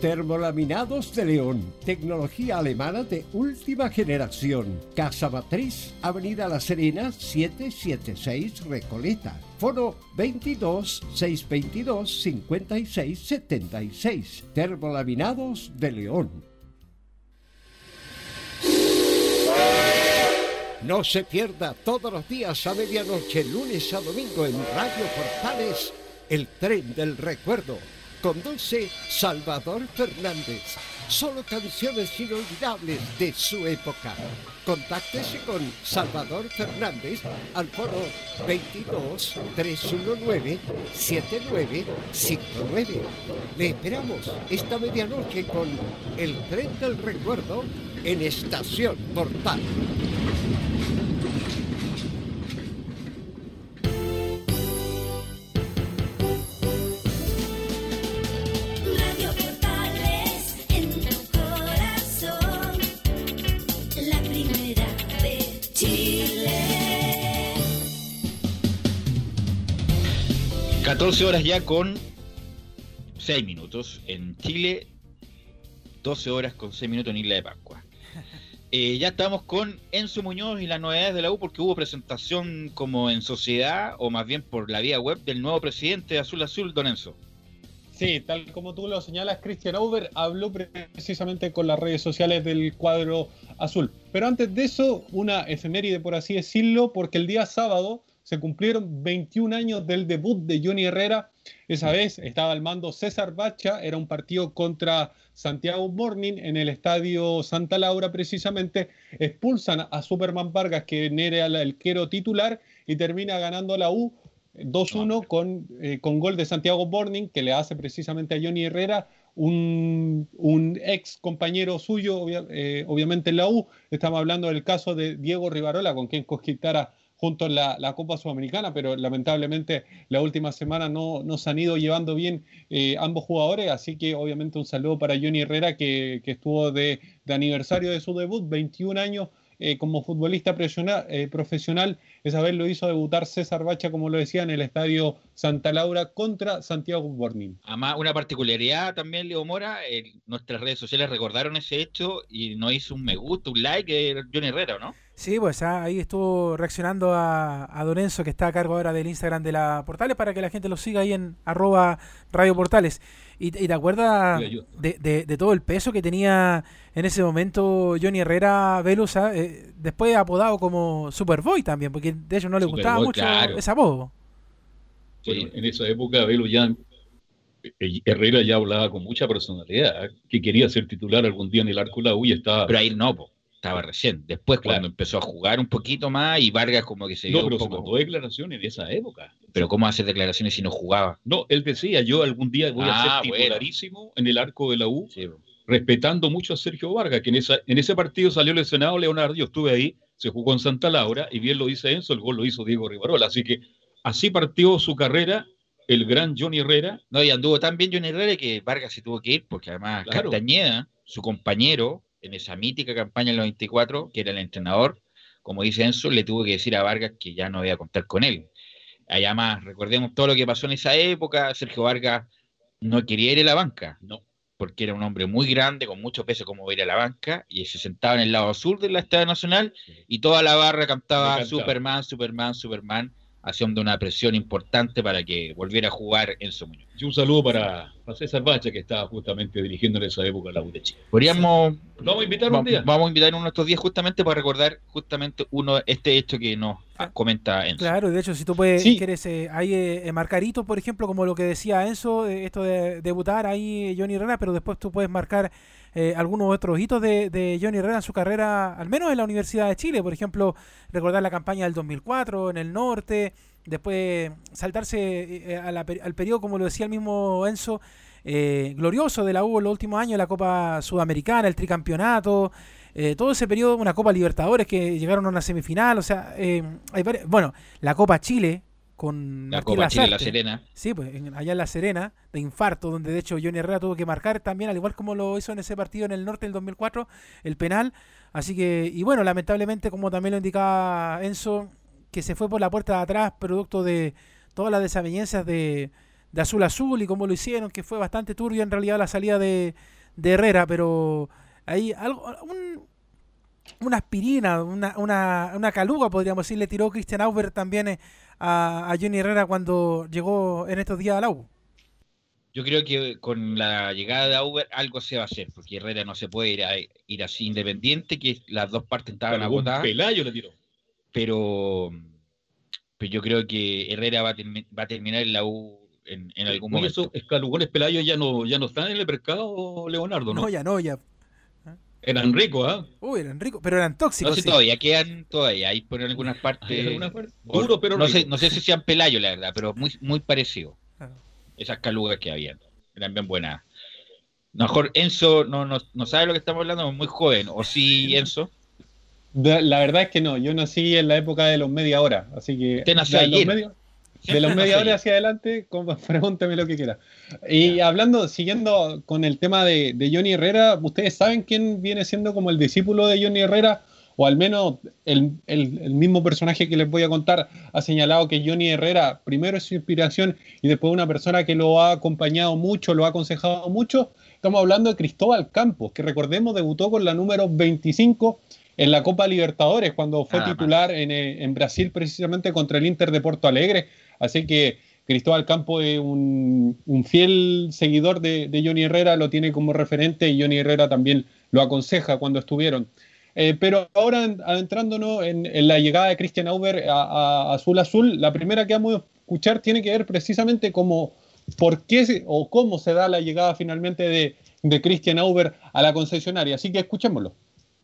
Termolaminados de León, tecnología alemana de última generación. Casa Matriz, Avenida La Serena, 776 Recoleta. Foro 22 622 56 76. Termolaminados de León. No se pierda todos los días a medianoche, lunes a domingo en Radio Portales, el tren del recuerdo. Conduce Salvador Fernández. Solo canciones inolvidables de su época. Contáctese con Salvador Fernández al foro 22 319 7959. Le esperamos esta medianoche con el tren del recuerdo en Estación Portal. 14 horas ya con 6 minutos en Chile, 12 horas con 6 minutos en Isla de Pascua. Eh, ya estamos con Enzo Muñoz y las novedades de la U porque hubo presentación como en sociedad o más bien por la vía web del nuevo presidente de Azul Azul, don Enzo. Sí, tal como tú lo señalas, Christian Over habló precisamente con las redes sociales del cuadro azul. Pero antes de eso, una efeméride, por así decirlo, porque el día sábado se cumplieron 21 años del debut de Johnny Herrera. Esa vez estaba al mando César Bacha, era un partido contra Santiago Morning en el estadio Santa Laura precisamente. Expulsan a Superman Vargas, que era el arquero titular, y termina ganando la U 2-1 con, eh, con gol de Santiago Morning, que le hace precisamente a Johnny Herrera, un, un ex compañero suyo, obvia- eh, obviamente en la U. Estamos hablando del caso de Diego Rivarola, con quien conquistara juntos la, la Copa Sudamericana, pero lamentablemente la última semana no, no se han ido llevando bien eh, ambos jugadores, así que obviamente un saludo para Johnny Herrera, que, que estuvo de, de aniversario de su debut, 21 años eh, como futbolista eh, profesional. Esa vez lo hizo debutar César Bacha, como lo decía, en el estadio Santa Laura contra Santiago Bornin. Además, una particularidad también, Leo Mora, eh, nuestras redes sociales recordaron ese hecho y nos hizo un me gusta, un like, eh, Johnny Herrera, ¿no? Sí, pues ah, ahí estuvo reaccionando a, a Don Enzo, que está a cargo ahora del Instagram de la Portales, para que la gente lo siga ahí en arroba Radio Portales. ¿Y, y te acuerdas de, de- de todo el peso que tenía en ese momento Johnny Herrera Velus, ah, eh, después apodado como Superboy también, porque de hecho no le gustaba mucho claro. ese apodo. Bueno, en esa época, Velo ya, eh, Herrera ya hablaba con mucha personalidad, ¿eh? que quería ser titular algún día en el arco la U y estaba. Pero ahí no, po, estaba recién. Después, cuando empezó a jugar un poquito más y Vargas como que se no, pero un se mandó declaraciones de esa época. Pero ¿cómo hacer declaraciones si no jugaba? No, él decía, yo algún día voy a Ah, ser bueno. titularísimo en el arco de la U, respetando mucho a Sergio Vargas, que en, esa, en ese partido salió lesionado Leonardo, yo estuve ahí, se jugó en Santa Laura, y bien lo dice Enzo, el gol lo hizo Diego Rivarola, así que así partió su carrera el gran Johnny Herrera. No, y anduvo tan bien Johnny Herrera que Vargas se tuvo que ir, porque además Claro. Castañeda, su compañero en esa mítica campaña en los 24, que era el entrenador, como dice Enzo, le tuvo que decir a Vargas que ya no iba a contar con él. Allá más, recordemos todo lo que pasó en esa época, Sergio Vargas no quería ir a la banca, no, porque era un hombre muy grande, con mucho peso como ir a la banca, y se sentaba en el lado sur del Estadio Nacional, y toda la barra cantaba. Superman, Superman, Superman, haciendo una presión importante para que volviera a jugar Enzo Muñoz. Y un saludo para, para César Bacha, que estaba justamente dirigiendo en esa época la U de Chile. Podríamos. Vamos a invitar va- un día. Vamos a invitar uno de estos días justamente para recordar justamente uno este hecho que nos ah, comenta Enzo. Claro, de hecho, si tú puedes, Sí. quieres eh, ahí eh, marcar hitos, por ejemplo, como lo que decía Enzo, eh, esto de debutar ahí Johnny Herrera, pero después tú puedes marcar eh, algunos otros hitos de, Johnny Herrera en su carrera, al menos en la Universidad de Chile, por ejemplo, recordar la campaña del 2004 en el norte, después saltarse eh, al periodo, como lo decía el mismo Enzo, eh, glorioso de la U en los últimos años, la Copa Sudamericana, el tricampeonato, todo ese periodo, una Copa Libertadores que llegaron a una semifinal, o sea, bueno, la Copa Chile con La Martín Copa Chile, La. Serena. Sí, pues en- allá en La Serena, de infarto, donde de hecho Johnny Herrera tuvo que marcar también, al igual como lo hizo en ese partido en el norte del 2004, el penal. Así que, y bueno, lamentablemente, como también lo indicaba Enzo, que se fue por la puerta de atrás, producto de todas las desavenencias de, de Azul Azul y cómo lo hicieron, que fue bastante turbio en realidad la salida de, de Herrera, pero ahí algo, un- una aspirina, una, una, una caluga, podríamos decir, le tiró Christian Auber también eh, a, a Johnny Herrera cuando llegó en estos días al AU. Yo creo que con la llegada de Auber algo se va a hacer, porque Herrera no se puede ir, a- ir así independiente, que las dos partes estaban agotadas. Pelayo le tiró. Pero, pero yo creo que Herrera va a, termi- va a terminar en la U en, en algún momento. escalugones Pelayo ya no, ya no están en el mercado, Leonardo, ¿no? No, ya no, ya. Eran ricos, ¿ah? Uy, eran ricos, pero eran tóxicos. No sé, sí. todavía quedan, todavía hay por algunas partes. Hay algunas partes. o- Duro, pero no sé, no sé si sean Pelayo, la verdad, pero muy, muy parecido. Esas calugas que habían. Eran bien buenas. Mejor Enzo no, no, no sabe lo que estamos hablando, es muy joven. O sí, Enzo. La verdad es que no, yo nací en la época de los media hora, así que Usted nació los ayer. media- de los media hora hacia adelante, como- pregúnteme lo que quiera. Y hablando, siguiendo con el tema de, de Johnny Herrera, ¿ustedes saben quién viene siendo como el discípulo de Johnny Herrera? O al menos el, el- el mismo personaje que les voy a contar ha señalado que Johnny Herrera primero es su inspiración y después una persona que lo ha acompañado mucho, lo ha aconsejado mucho. Estamos hablando de Cristóbal Campos, que recordemos debutó con la número 25 en la Copa Libertadores cuando fue Nada más. titular en, eh, en Brasil precisamente contra el Inter de Porto Alegre. Así que Cristóbal Campos es un, un fiel seguidor de, de Johnny Herrera, lo tiene como referente y Johnny Herrera también lo aconseja cuando estuvieron. Eh, pero ahora en- adentrándonos en, en la llegada de Christian Auber a, a Azul Azul, la primera que vamos a escuchar tiene que ver precisamente como por qué o cómo se da la llegada finalmente de, de Christian Auber a la concesionaria. Así que escuchémoslo.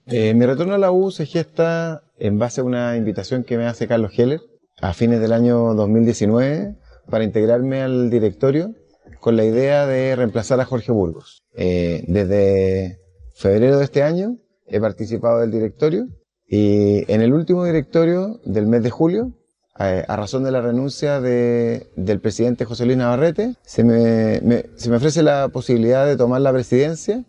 Eh, mi retorno a la U se gesta en base a una invitación que me hace Carlos Heller a fines del año 2019 para integrarme al directorio con la idea de reemplazar a Jorge Burgos. Eh, desde febrero de este año he participado del directorio y en el último directorio del mes de julio, eh, a razón de la renuncia de- del presidente José Luis Navarrete, se me- se me ofrece la posibilidad de tomar la presidencia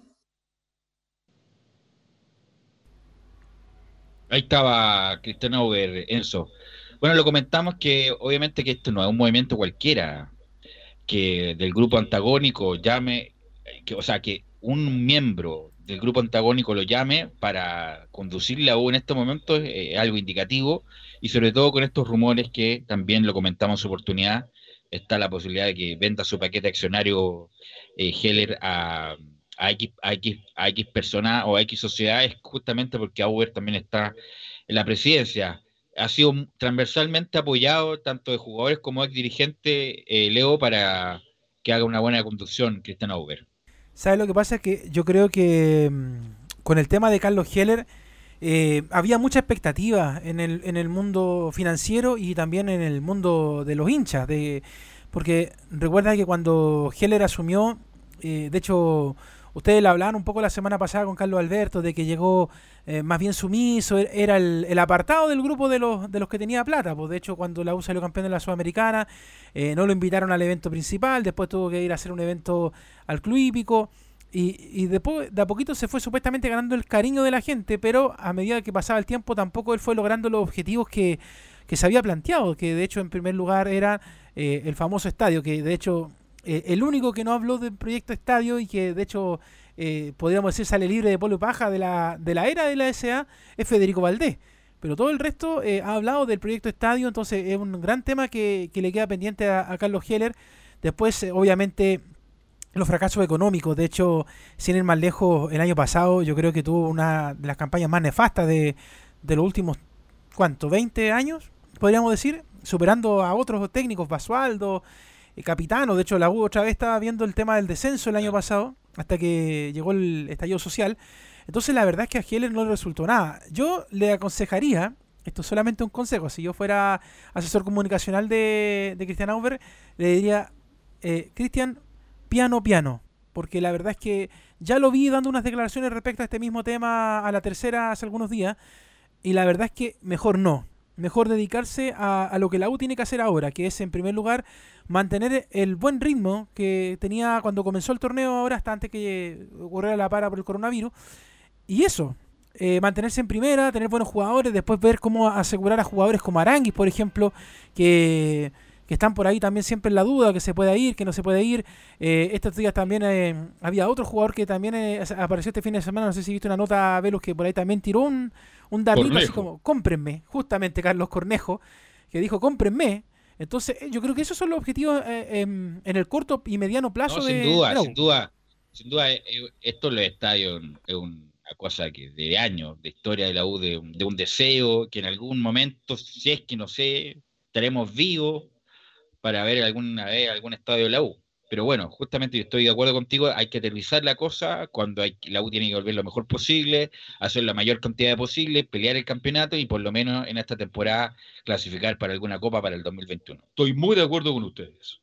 Ahí estaba Cristiano Auber, Enzo. Bueno, lo comentamos que obviamente que esto no es un movimiento cualquiera, que del grupo antagónico llame, que, o sea, que un miembro del grupo antagónico lo llame para conducir la U en estos momentos eh, es algo indicativo y sobre todo con estos rumores que también lo comentamos en su oportunidad, está la posibilidad de que venda su paquete accionario eh, Heller a, a, X, a, X, a X personas o a X sociedades justamente porque Auber también está en la presidencia. Ha sido transversalmente apoyado tanto de jugadores como ex dirigente eh, Leo para que haga una buena conducción Cristian Auber. ¿Sabes lo que pasa? Que yo creo que mm, con el tema de Carlos Heller, eh, había mucha expectativa en el, en el mundo financiero y también en el mundo de los hinchas. De, porque recuerda que cuando Heller asumió, eh, de hecho, ustedes le hablaban un poco la semana pasada con Carlos Alberto de que llegó eh, más bien sumiso, er, era el, apartado del grupo de los, de los que tenía plata. Pues de hecho, cuando la U salió campeón de la Sudamericana, no lo invitaron al evento principal, después tuvo que ir a hacer un evento al club hípico. Y, después, de a poquito se fue supuestamente ganando el cariño de la gente, pero a medida que pasaba el tiempo tampoco él fue logrando los objetivos que, se había planteado, que de hecho en primer lugar era eh, el famoso estadio, que de hecho eh, el único que no habló del proyecto estadio y que de hecho eh, podríamos decir sale libre de polvo paja de la, de la era de la SA es Federico Valdés. Pero todo el resto ha hablado del proyecto estadio, entonces es un gran tema que, le queda pendiente a, a Carlos Heller. Después, obviamente, los fracasos económicos. De hecho, sin ir más lejos, el año pasado yo creo que tuvo una de las campañas más nefastas de, de los últimos, ¿cuánto? ¿20 años? Podríamos decir, superando a otros técnicos, Basualdo, eh, Capitano. De hecho, la U otra vez estaba viendo el tema del descenso el año pasado, hasta que llegó el estallido social. Entonces, la verdad es que a Heller no le resultó nada. Yo le aconsejaría, esto es solamente un consejo, si yo fuera asesor comunicacional de, de Cristian Auber, le diría, eh, Cristian, piano piano, porque la verdad es que ya lo vi dando unas declaraciones respecto a este mismo tema a la tercera hace algunos días, y la verdad es que mejor no, mejor dedicarse a, lo que la U tiene que hacer ahora, que es en primer lugar mantener el buen ritmo que tenía cuando comenzó el torneo ahora, hasta antes que ocurriera la para por el coronavirus, y eso, eh, mantenerse en primera, tener buenos jugadores, después ver cómo asegurar a jugadores como Aranguis, por ejemplo, que que están por ahí también siempre en la duda, que se puede ir, que no se puede ir. Eh, estos días también eh, había otro jugador que también eh, apareció este fin de semana, no sé si viste una nota, Velus, que por ahí también tiró un, un darlito así como, cómprenme, justamente Carlos Cornejo, que dijo, cómprenme. Entonces, yo creo que esos son los objetivos en, el corto y mediano plazo. sin duda, sin duda, sin duda, esto los estadios es una cosa que de años, de historia de la U, de, de un deseo, que en algún momento, si es que no sé, estaremos vivos, para ver alguna vez algún estadio de la U. Pero bueno, justamente yo estoy de acuerdo contigo, hay que aterrizar la cosa cuando hay, la U tiene que volver lo mejor posible, hacer la mayor cantidad posible, pelear el campeonato y por lo menos en esta temporada clasificar para alguna copa para el 2021. Estoy muy de acuerdo con ustedes.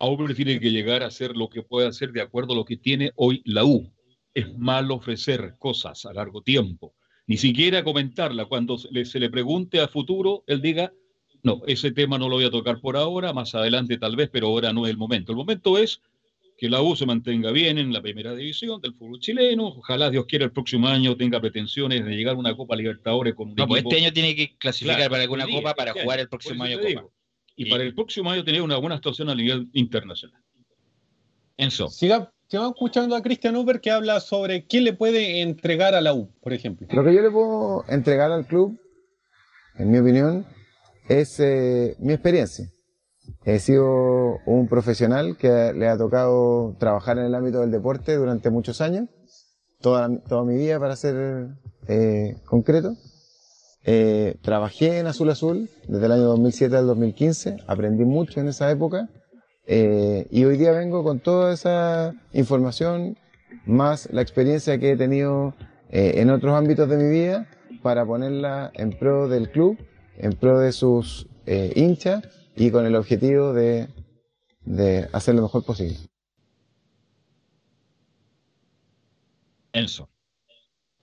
Auber tiene que llegar a hacer lo que puede hacer de acuerdo a lo que tiene hoy la U. Es malo ofrecer cosas a largo tiempo, ni siquiera comentarla. Cuando se le pregunte a futuro, él diga, no, ese tema no lo voy a tocar por ahora, más adelante tal vez, pero ahora no es el momento. El momento es que la U se mantenga bien en la primera división del fútbol chileno. Ojalá Dios quiera el próximo año tenga pretensiones de llegar a una Copa Libertadores con un no, pues este año tiene que clasificar para alguna Copa para jugar el próximo año Copa. Y, para el próximo año tener una buena actuación a nivel internacional. Enzo. Siga, sigamos escuchando a Cristian Uber que habla sobre qué le puede entregar a la U, por ejemplo. Lo que yo le puedo entregar al club, en mi opinión, es eh, mi experiencia. He sido un profesional que le ha tocado trabajar en el ámbito del deporte durante muchos años, toda, toda mi vida para ser eh, concreto. Eh, trabajé en Azul Azul desde el año 2007 al 2015, aprendí mucho en esa época y hoy día vengo con toda esa información más la experiencia que he tenido en otros ámbitos de mi vida para ponerla en pro del club en pro de sus eh, hinchas y con el objetivo de, hacer lo mejor posible. Enzo.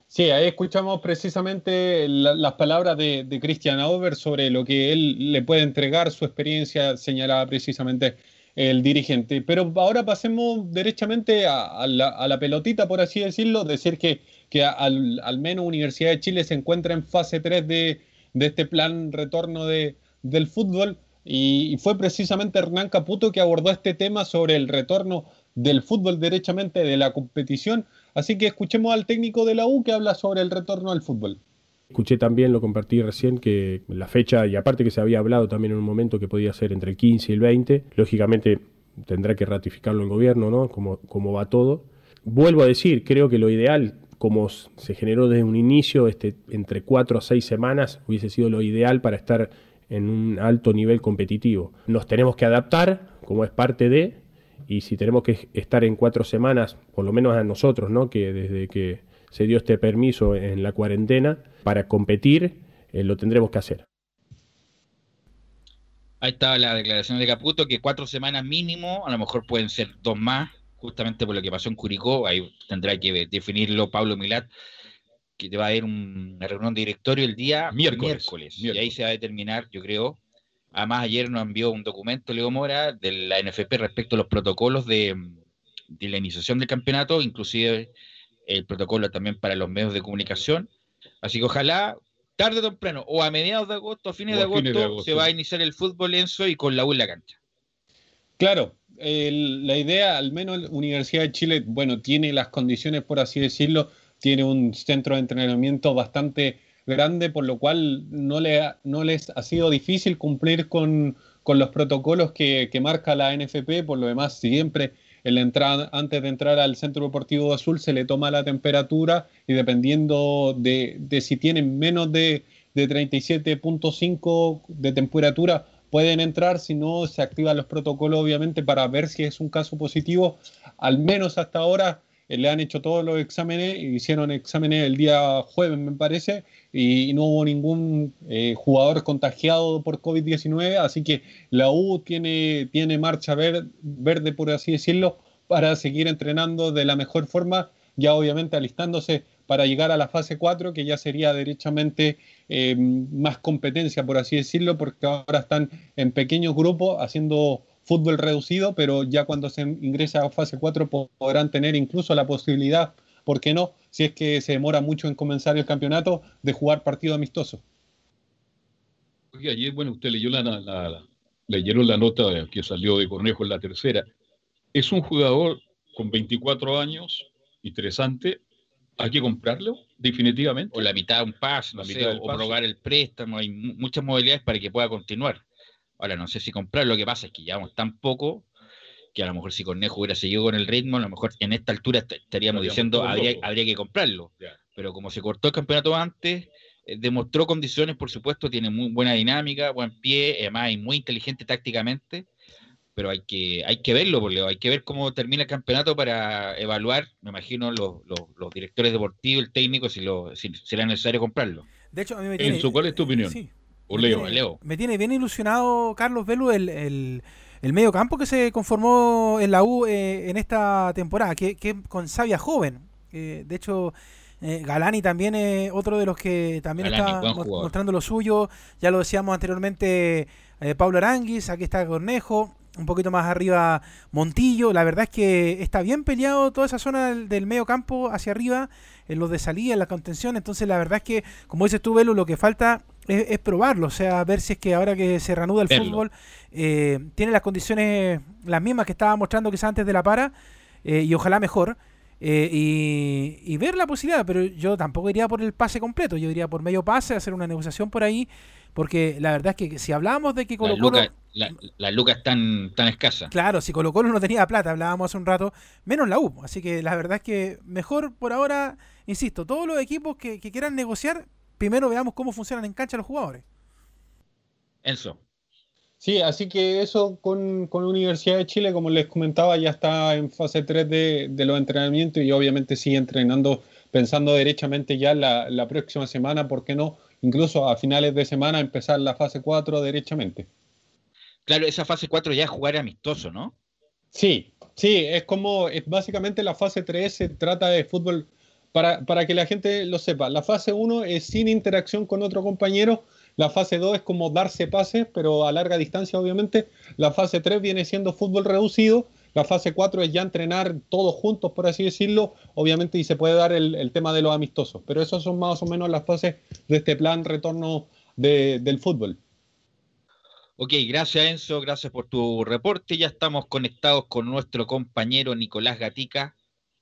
Sí, ahí escuchamos precisamente las palabras de, Christian Auber sobre lo que él le puede entregar, su experiencia señalaba precisamente el dirigente. Pero ahora pasemos derechamente a, la, pelotita, por así decirlo, decir que, que al, al, menos Universidad de Chile se encuentra en fase 3 de, de este plan retorno de, del fútbol. Y, fue precisamente Hernán Caputo que abordó este tema sobre el retorno del fútbol derechamente de la competición. Así que escuchemos al técnico de la U que habla sobre el retorno al fútbol. Escuché también, lo compartí recién, que la fecha, y aparte que se había hablado también en un momento que podía ser entre el 15 y el 20, lógicamente tendrá que ratificarlo el gobierno, ¿no? Como, como va todo. Vuelvo a decir, creo que lo ideal como se generó desde un inicio, este, entre cuatro a seis semanas hubiese sido lo ideal para estar en un alto nivel competitivo. Nos tenemos que adaptar, como es parte de, y si tenemos que estar en cuatro semanas, por lo menos a nosotros, ¿no? que desde que se dio este permiso en la cuarentena para competir, eh, lo tendremos que hacer. Ahí estaba la declaración de Caputo, que cuatro semanas mínimo, a lo mejor pueden ser dos más, justamente por lo que pasó en Curicó, ahí tendrá que definirlo Pablo Milat, que te va a haber una reunión de directorio el día miércoles, Y ahí se va a determinar, yo creo. Además, ayer nos envió un documento, Leo Mora, de la NFP respecto a los protocolos de, de la iniciación del campeonato, inclusive el protocolo también para los medios de comunicación. Así que ojalá tarde o temprano, o a mediados de agosto, a fines, de, agosto, se va a iniciar el fútbol Enzo y con la U en la cancha. Claro, la idea, al menos la Universidad de Chile, bueno, tiene las condiciones, por así decirlo, tiene un centro de entrenamiento bastante grande, por lo cual no, le no les ha sido difícil cumplir con, los protocolos que, marca la NFP, por lo demás siempre antes de entrar al Centro Deportivo Azul se le toma la temperatura y dependiendo de, si tienen menos de, de 37.5 de temperatura pueden entrar, si no se activan los protocolos obviamente para ver si es un caso positivo. Al menos hasta ahora eh, le han hecho todos los exámenes, hicieron exámenes el día jueves me parece, y, no hubo ningún eh, jugador contagiado por COVID-19, así que la U tiene, tiene marcha verde, por así decirlo, para seguir entrenando de la mejor forma, ya obviamente alistándose para llegar a la fase 4, que ya sería derechamente eh, más competencia, por así decirlo, porque ahora están en pequeños grupos haciendo fútbol reducido, pero ya cuando se ingresa a fase 4 podrán tener incluso la posibilidad, ¿por qué no? Si es que se demora mucho en comenzar el campeonato, de jugar partido amistoso. Ayer, bueno, usted leyó la, leyeron la nota que salió de Cornejo en la tercera. Es un jugador con 24 años, interesante. ¿Hay que comprarlo, definitivamente? O la mitad de un paso, no sé, o probar el préstamo. Hay muchas modalidades para que pueda continuar. Ahora, no sé si comprar, lo que pasa es que llevamos tan poco que a lo mejor si Cornejo hubiera seguido con el ritmo, a lo mejor en esta altura estaríamos diciendo habría, habría que comprarlo. Pero como se cortó el campeonato antes, eh, demostró condiciones, por supuesto, tiene muy buena dinámica, buen pie, además es muy inteligente tácticamente, pero hay que, hay que verlo, por hay que ver cómo termina el campeonato para evaluar, me imagino, los, los, directores deportivos, el técnico, si, lo, si será necesario comprarlo. De hecho, a mí me tiene, ¿cuál es tu opinión? O Leo, Leo. Me tiene bien ilusionado, Carlos Velo, el, el, el medio campo que se conformó en la U eh, en esta temporada, que, que con sabia joven. de hecho, eh, Galani también es otro de los que también está mostrando lo suyo. Ya lo decíamos anteriormente, eh, Pablo Aranguis, aquí está Cornejo, un poquito más arriba Montillo. La verdad es que está bien peleado toda esa zona del, medio campo hacia arriba, en los de salida, en la contención. Entonces, la verdad es que, como dices tú, Velo, lo que falta es, probarlo, o sea, ver si es que ahora que se reanuda el fútbol, eh, tiene las condiciones las mismas que estaba mostrando quizás antes de la para, eh, y ojalá mejor. Eh, y, ver la posibilidad, pero yo tampoco iría por el pase completo, yo iría por medio pase, hacer una negociación por ahí, porque la verdad es que si hablábamos de que Colo Colo... Las lucas tan, tan escasas. Claro, si Colo Colo no tenía plata, hablábamos hace un rato, menos la U, así que la verdad es que mejor por ahora, insisto, todos los equipos que, que quieran negociar, primero veamos cómo funcionan en cancha los jugadores. Enzo. Sí, así que eso con, con la Universidad de Chile, como les comentaba, ya está en fase 3 de, de los entrenamientos y obviamente sigue entrenando pensando derechamente ya la, la próxima semana, ¿por qué no? Incluso a finales de semana empezar la fase 4 derechamente. Claro, esa fase 4 ya es jugar amistoso, ¿no? Sí, sí, es como, es básicamente la fase 3 se trata de fútbol para, para, que la gente lo sepa, la fase 1 es sin interacción con otro compañero, la fase 2 es como darse pases, pero a larga distancia obviamente, la fase 3 viene siendo fútbol reducido, la fase 4 es ya entrenar todos juntos, por así decirlo, obviamente, y se puede dar el, tema de los amistosos, pero esas son más o menos las fases de este plan retorno del fútbol. Ok, gracias Enzo, gracias por tu reporte. Ya estamos conectados con nuestro compañero Nicolás Gatica.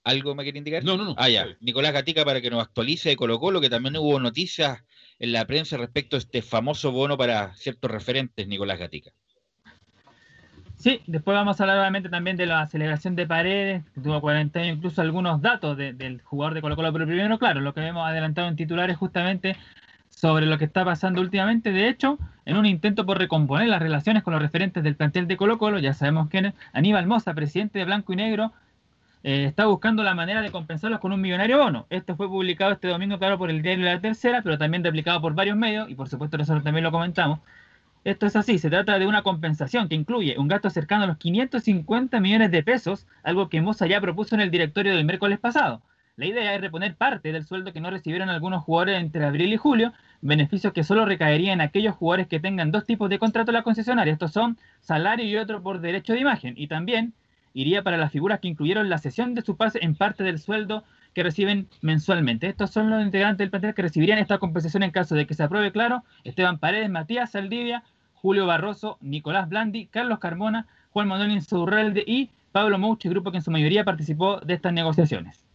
¿Algo me quiere indicar? No, no, no. Ah, ya. Nicolás Gatica para que nos actualice de Colo Colo, que también hubo noticias en la prensa respecto a este famoso bono para ciertos referentes, Nicolás Gatica. Sí, después vamos a hablar nuevamente también de la celebración de Paredes, que tuvo 40 años, incluso algunos datos del jugador de Colo Colo, pero primero, claro, lo que hemos adelantado en titulares justamente sobre lo que está pasando últimamente. De hecho, en un intento por recomponer las relaciones con los referentes del plantel de Colo Colo, ya sabemos quién es, Aníbal Moza, presidente de Blanco y Negro, eh, está buscando la manera de compensarlos con un millonario bono. Esto fue publicado este domingo, claro, por el diario La Tercera, pero también replicado por varios medios, y por supuesto nosotros también lo comentamos. Esto es así, se trata de una compensación que incluye un gasto cercano a los 550 millones de pesos, algo que Moza ya propuso en el directorio del miércoles pasado. La idea es reponer parte del sueldo que no recibieron algunos jugadores entre abril y julio, beneficios que solo recaerían en aquellos jugadores que tengan dos tipos de contrato en la concesionaria. Estos son salario y otro por derecho de imagen. Y también iría para las figuras que incluyeron la sesión de su pase en parte del sueldo que reciben mensualmente. Estos son los integrantes del plantel que recibirían esta compensación en caso de que se apruebe, claro, Esteban Paredes, Matías Saldivia, Julio Barroso, Nicolás Blandi, Carlos Carmona, Juan Manuel Insaurralde y Pablo Mouche, grupo que en su mayoría participó de estas negociaciones.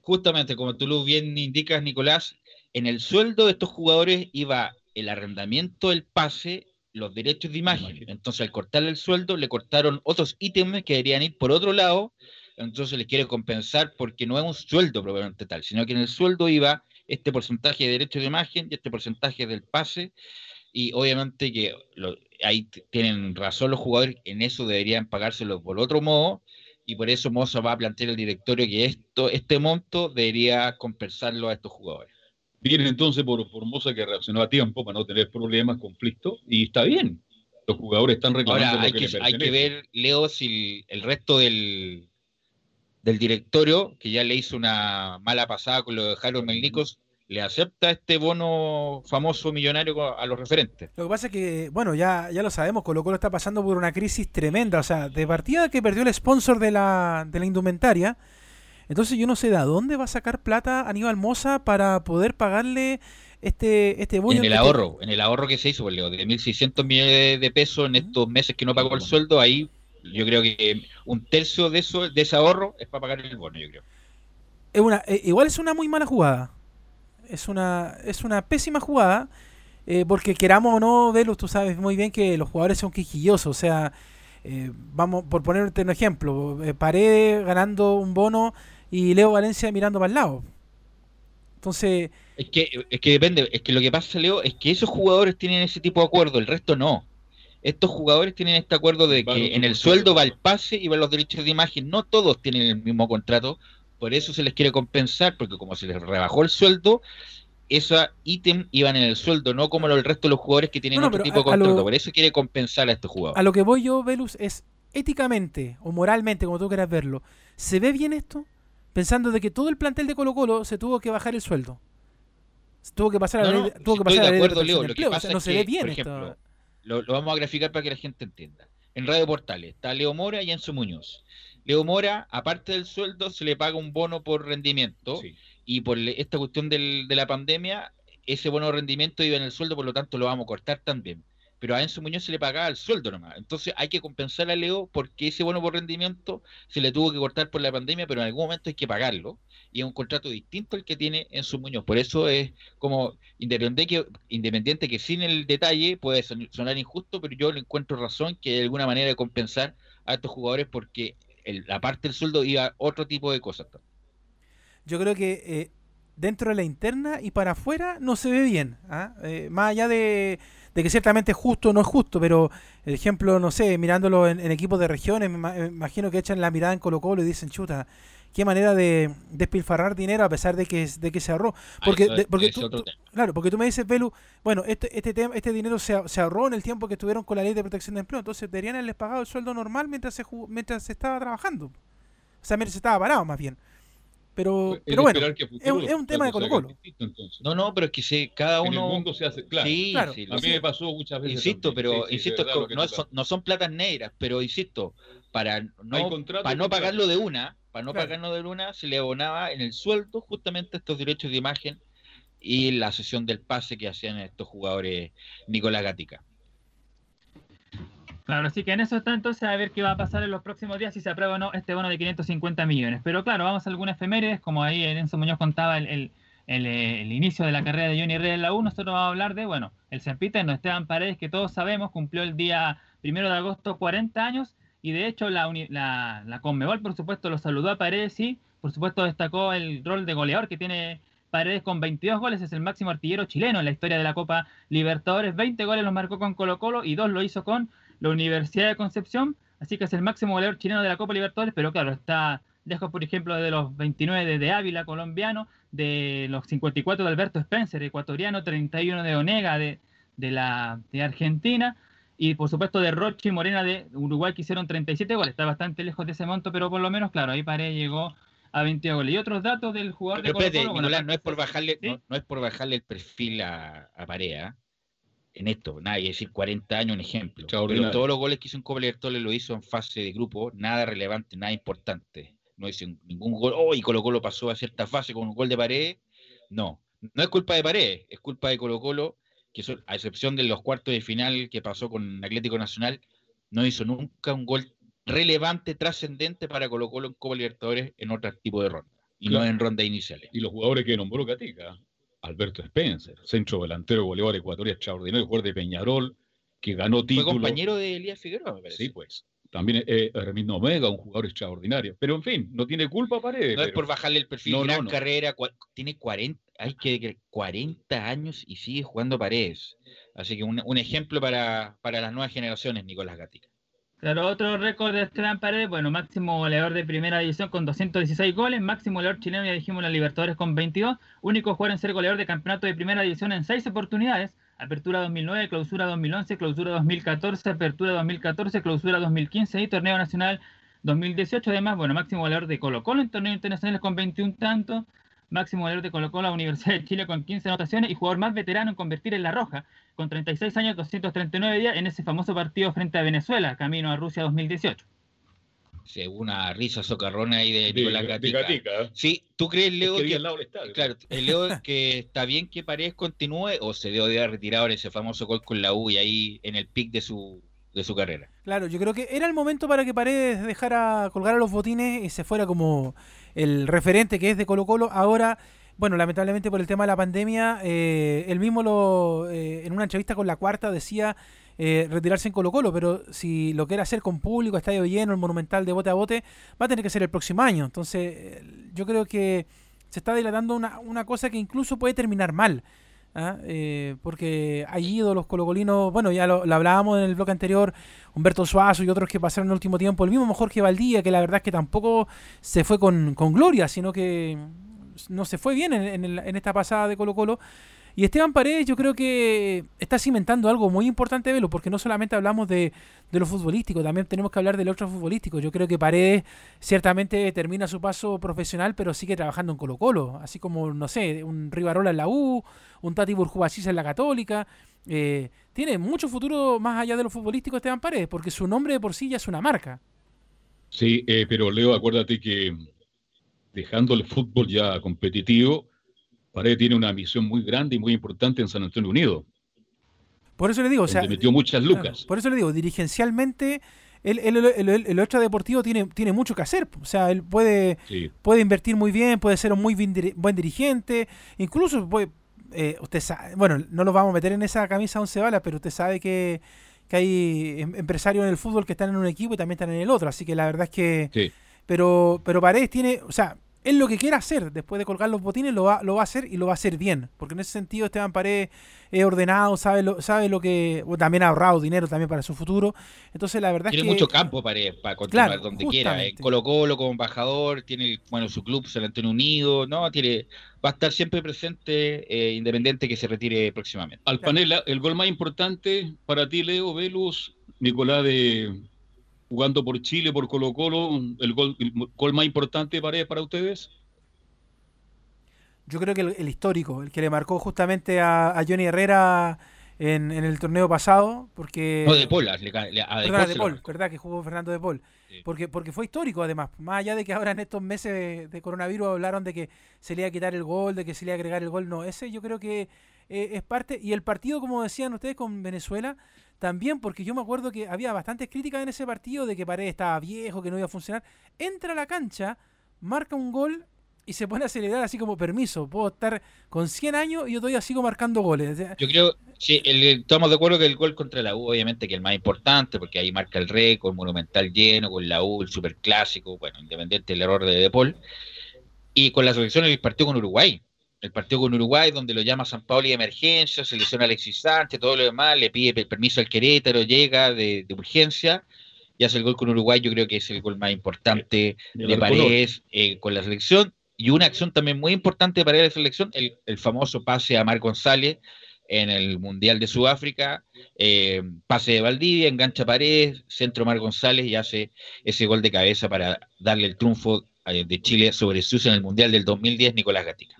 Justamente, como tú bien indicas, Nicolás, en el sueldo de estos jugadores iba el arrendamiento del pase, los derechos de imagen. Entonces, al cortarle el sueldo, le cortaron otros ítems que deberían ir por otro lado. Entonces, les quiere compensar porque no es un sueldo probablemente tal, sino que en el sueldo iba este porcentaje de derechos de imagen y este porcentaje del pase. Y obviamente que ahí tienen razón los jugadores, en eso deberían pagárselo por otro modo y por eso Moza va a plantear el directorio que esto, este monto debería compensarlo a estos jugadores. Bien, entonces por, por Moza que reaccionó a tiempo para no tener problemas, conflictos, y está bien. Los jugadores están reclamando Ahora, hay, que, hay que ver, Leo, si el, resto del, del directorio, que ya le hizo una mala pasada con lo de Jairo Melnicos, le acepta este bono famoso millonario a los referentes. Lo que pasa es que, bueno, ya, ya lo sabemos, Colo Colo está pasando por una crisis tremenda. O sea, de partida que perdió el sponsor de la, de la indumentaria. Entonces yo no sé de dónde va a sacar plata Aníbal Moza para poder pagarle este, este bono. En el ahorro, en el ahorro que se hizo, pues, Leo, de 1.600 millones de pesos en estos meses que no pagó el sueldo, ahí yo creo que un tercio de eso de ese ahorro es para pagar el bono, yo creo. Es una, eh, igual es una muy mala jugada es una, es una pésima jugada. Eh, porque queramos o no, Velus, tú sabes muy bien que los jugadores son quijillosos. O sea, eh, vamos, por ponerte un ejemplo, eh, Paredes ganando un bono y Leo Valencia mirando para el lado. Entonces. Es que, es que depende, es que lo que pasa, Leo, es que esos jugadores tienen ese tipo de acuerdo, el resto no. Estos jugadores tienen este acuerdo de que en el sueldo va el pase y va los derechos de imagen. No todos tienen el mismo contrato, por eso se les quiere compensar, porque como se les rebajó el sueldo, esos ítem iban en el sueldo, no como el resto de los jugadores que tienen otro tipo de contrato. Por eso quiere compensar a estos jugadores. A lo que voy yo, Velus, es éticamente o moralmente, como tú quieras verlo, ¿se ve bien esto? Pensando de que todo el plantel de Colo Colo se tuvo que bajar el sueldo. Tuvo que pasar a la, tuvo que pasar de acuerdo, Leo. Lo que pasa no es se que, ve bien por ejemplo, Lo, lo, vamos a graficar para que la gente entienda. En Radio Portales está Leo Mora y Enzo Muñoz. Leo Mora, aparte del sueldo, se le paga un bono por rendimiento y por esta cuestión del, de la pandemia, ese bono de rendimiento iba en el sueldo, por lo tanto lo vamos a cortar también. Pero a Enzo Muñoz se le pagaba el sueldo nomás. Entonces hay que compensar a Leo porque ese bono por rendimiento se le tuvo que cortar por la pandemia, pero en algún momento hay que pagarlo. Y es un contrato distinto al que tiene Enzo Muñoz. Por eso es como independiente que, independiente que sin el detalle puede sonar injusto, pero yo le encuentro razón que de alguna manera de compensar a estos jugadores porque la parte del sueldo iba otro tipo de cosas. Yo creo que eh, dentro de la interna y para afuera no se ve bien. ¿ah? Eh, más allá de, que ciertamente es justo o no es justo, pero el ejemplo, no sé, mirándolo en, equipos de regiones, me imagino que echan la mirada en Colo Colo y dicen, chuta, qué manera de despilfarrar dinero a pesar de que, de que se ahorró. Porque, porque tú, claro, porque tú me dices, Belu, bueno, este, este, tema, este dinero se, se, ahorró en el tiempo que estuvieron con la ley de protección de empleo, entonces deberían haberles pagado el sueldo normal mientras se, mientras se estaba trabajando. O sea, mientras se estaba parado más bien. Pero, pero bueno, es, un tema de Colo Colo. No, no, pero es que si cada uno. En el mundo se hace, claro. Sí, claro. a mí me pasó muchas veces. Insisto, pero insisto, no, son, no son platas negras, pero insisto, para no, para no pagarlo de una, para no pagarlo de una, se le abonaba en el sueldo justamente estos derechos de imagen y la sesión del pase que hacían estos jugadores Nicolás Gatica. Claro, así que en eso está entonces a ver qué va a pasar en los próximos días si se aprueba o no este bono de 550 millones. Pero claro, vamos a algunas efemérides, como ahí Enzo Muñoz contaba el, el, inicio de la carrera de Johnny Herrera en la U, nosotros vamos a hablar de, bueno, el no Esteban Paredes, que todos sabemos, cumplió el día primero de agosto 40 años y de hecho la, la, la Conmebol, por supuesto, lo saludó a Paredes y, por supuesto, destacó el rol de goleador que tiene Paredes con 22 goles, es el máximo artillero chileno en la historia de la Copa Libertadores. 20 goles los marcó con Colo Colo y dos lo hizo con la Universidad de Concepción. Así que es el máximo goleador chileno de la Copa Libertadores, pero claro, está lejos, por ejemplo, de los 29 de, Ávila, colombiano, de los 54 de Alberto Spencer, ecuatoriano, 31 de Onega, de, de, la, de Argentina, y por supuesto de Roche y Morena de Uruguay, que hicieron 37 goles. Está bastante lejos de ese monto, pero por lo menos, claro, ahí Paredes llegó a 20 goles. Y otros datos del jugador de Colo -Colo, no, es por bajarle, no, es por bajarle el perfil a, a Paredes, en esto, nadie, es decir, 40 años un ejemplo. Pero todos los goles que hizo en Copa Libertadores lo hizo en fase de grupo, nada relevante, nada importante. No hizo ningún gol, oh, y Colo Colo pasó a cierta fase con un gol de pared. No, no es culpa de pared, es culpa de Colo Colo, que a excepción de los cuartos de final que pasó con Atlético Nacional, no hizo nunca un gol relevante, trascendente para Colo Colo en Copa Libertadores en otro tipo de ronda, y no en rondas iniciales. Y los jugadores que nombró Catica, Alberto Spencer, centro delantero goleador ecuatoriano extraordinario, jugador de Peñarol, que ganó título. Fue compañero de Elías Figueroa, me Sí, pues. También eh, Remino Omega, un jugador extraordinario. Pero en fin, no tiene culpa Paredes. No es por bajarle el perfil, no, gran carrera, tiene 40, hay que 40 años y sigue jugando Paredes. Así que un, un ejemplo para, para las nuevas generaciones, Nicolás Gatica. Claro, otro récord de Esteban Paredes, bueno, máximo goleador de primera división con 216 goles, máximo goleador chileno, ya dijimos, la Libertadores con 22, único jugador en ser goleador de campeonato de primera división en seis oportunidades, apertura 2009, clausura 2011, clausura 2014, apertura 2014, clausura 2015 y torneo nacional 2018, además, bueno, máximo goleador de Colo Colo en torneos internacionales con 21 tantos, máximo goleador de Colo Colo a la Universidad de Chile con 15 anotaciones y jugador más veterano en convertir en La Roja, con 36 años, 239 días en ese famoso partido frente a Venezuela, camino a Rusia 2018. Sí, una risa socarrona ahí de Nicolás Gatica. Sí, ¿tú crees, Leo, que, claro, Leo, que está bien que Paredes continúe o se dio de retirado en ese famoso gol con la U y ahí en el pic de su, de su carrera? Claro, yo creo que era el momento para que Paredes dejara colgar a los botines y se fuera como el referente que es de Colo Colo. Ahora, bueno, lamentablemente por el tema de la pandemia, eh, él mismo lo, eh, en una entrevista con La Cuarta decía eh, retirarse en Colo Colo, pero si lo quiere hacer con público, estadio lleno, el monumental de bote a bote, va a tener que ser el próximo año. Entonces, yo creo que se está dilatando una, una cosa que incluso puede terminar mal. ¿Ah? Eh, porque hay ídolos colocolinos, bueno, ya lo, hablábamos en el bloque anterior, Humberto Suazo y otros que pasaron en el último tiempo, el mismo Jorge Valdía, que la verdad es que tampoco se fue con, con gloria, sino que no se fue bien en, en, en esta pasada de Colo Colo. Y Esteban Paredes yo creo que está cimentando algo muy importante, Velo, porque no solamente hablamos de, de lo futbolístico, también tenemos que hablar del otro futbolístico. Yo creo que Paredes ciertamente termina su paso profesional, pero sigue trabajando en Colo Colo, así como, no sé, un Rivarola en la U, un Tati Burjubachis en la Católica. Eh, tiene mucho futuro más allá de lo futbolístico Esteban Paredes, porque su nombre de por sí ya es una marca. Sí, eh, pero Leo, acuérdate que dejando el fútbol ya competitivo, Paredes tiene una misión muy grande y muy importante en San Antonio Unido. Por eso le digo, o sea, metió muchas lucas. por eso le digo, dirigencialmente el, el, el, el, otro deportivo tiene, tiene mucho que hacer. O sea, él puede, puede invertir muy bien, puede ser un muy buen dirigente, incluso puede, eh, usted sabe, bueno, no lo vamos a meter en esa camisa once balas, pero usted sabe que, que hay em, empresarios en el fútbol que están en un equipo y también están en el otro, así que la verdad es que... Sí. Pero, pero Paredes tiene, o sea, él lo que quiera hacer después de colgar los botines lo va, lo va a hacer y lo va a hacer bien. Porque en ese sentido Esteban Paredes es ordenado, sabe lo, sabe lo que. también ha ahorrado dinero también para su futuro. Entonces la verdad tiene es que. mucho campo Paredes para continuar donde quiera. En Colo Colo como embajador, tiene bueno su club San Antonio Unido, ¿no? Tiene, va a estar siempre presente, eh, independiente que se retire próximamente. Al panel, el gol más importante para ti, Leo, Velus, Nicolás de jugando por Chile, por Colo Colo, el gol, el gol más importante Paredes para ustedes? Yo creo que el, el, histórico, el que le marcó justamente a, a Johnny Herrera en, en, el torneo pasado, porque... No, de Paul, le, le, a de Paul, de Paul ¿verdad? Que jugó Fernando de Paul. Sí. Porque, porque fue histórico además, más allá de que ahora en estos meses de, de, coronavirus hablaron de que se le iba a quitar el gol, de que se le iba a agregar el gol, no, ese yo creo que eh, es parte, y el partido, como decían ustedes con Venezuela, también porque yo me acuerdo que había bastantes críticas en ese partido de que Paredes estaba viejo, que no iba a funcionar. Entra a la cancha, marca un gol y se pone a celebrar así como permiso. Puedo estar con 100 años y yo todavía sigo marcando goles. Yo creo, sí, el, estamos de acuerdo que el gol contra la U, obviamente, que es el más importante, porque ahí marca el récord, monumental lleno, con la U, el superclásico, bueno, independiente del error de De Paul. Y con la selección el partido con Uruguay el partido con Uruguay, donde lo llama San Pablo y emergencia, selecciona a Alexis Sánchez, todo lo demás, le pide permiso al Querétaro, llega de, de urgencia, y hace el gol con Uruguay, yo creo que es el gol más importante de Paredes eh, con la selección. Y una acción también muy importante para la selección, el, el famoso pase a Mar González en el Mundial de Sudáfrica, eh, pase de Valdivia, engancha Paredes, centro Mar González y hace ese gol de cabeza para darle el triunfo eh, de Chile sobre Suiza en el Mundial del 2010, Nicolás Gatica.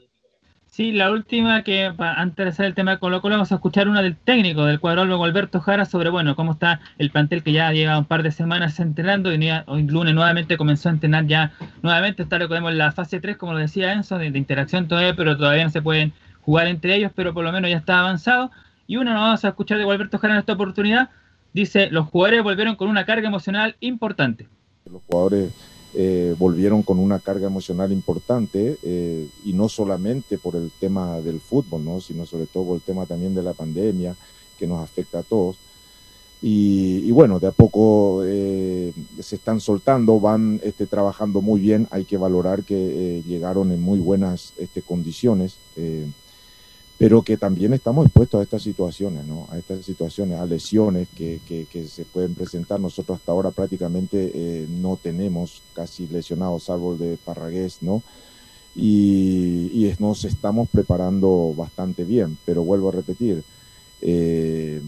Sí, la última que antes de hacer el tema de Colo Colo vamos a escuchar una del técnico del cuadrólogo Alberto Jara sobre bueno cómo está el plantel que ya lleva un par de semanas entrenando y hoy lunes nuevamente comenzó a entrenar ya nuevamente, está recordemos la fase 3 como lo decía Enzo, de, interacción todavía, pero todavía no se pueden jugar entre ellos, pero por lo menos ya está avanzado. Y uno nos vamos a escuchar de Alberto Jara en esta oportunidad, dice, los jugadores volvieron con una carga emocional importante. Los jugadores eh, volvieron con una carga emocional importante eh, y no solamente por el tema del fútbol, ¿no? sino sobre todo por el tema también de la pandemia que nos afecta a todos. Y, bueno, de a poco eh, se están soltando, van este, trabajando muy bien, hay que valorar que llegaron en muy buenas este, condiciones, pero que también estamos expuestos a estas situaciones, ¿no? a estas situaciones, a lesiones que, que, se pueden presentar. Nosotros hasta ahora prácticamente eh, no tenemos casi lesionados, salvo el de Parragués, ¿no? Y, y, nos estamos preparando bastante bien, pero vuelvo a repetir, eh,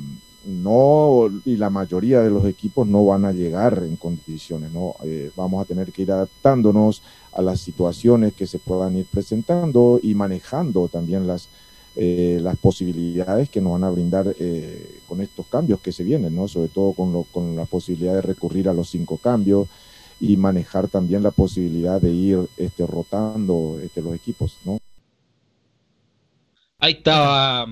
no, y la mayoría de los equipos no van a llegar en condiciones, ¿no? Eh, vamos a tener que ir adaptándonos a las situaciones que se puedan ir presentando y manejando también las, eh, las posibilidades que nos van a brindar eh, con estos cambios que se vienen, ¿no? Sobre todo con, lo, con la posibilidad de recurrir a los cinco cambios y manejar también la posibilidad de ir este, rotando este, los equipos, ¿no? Ahí estaba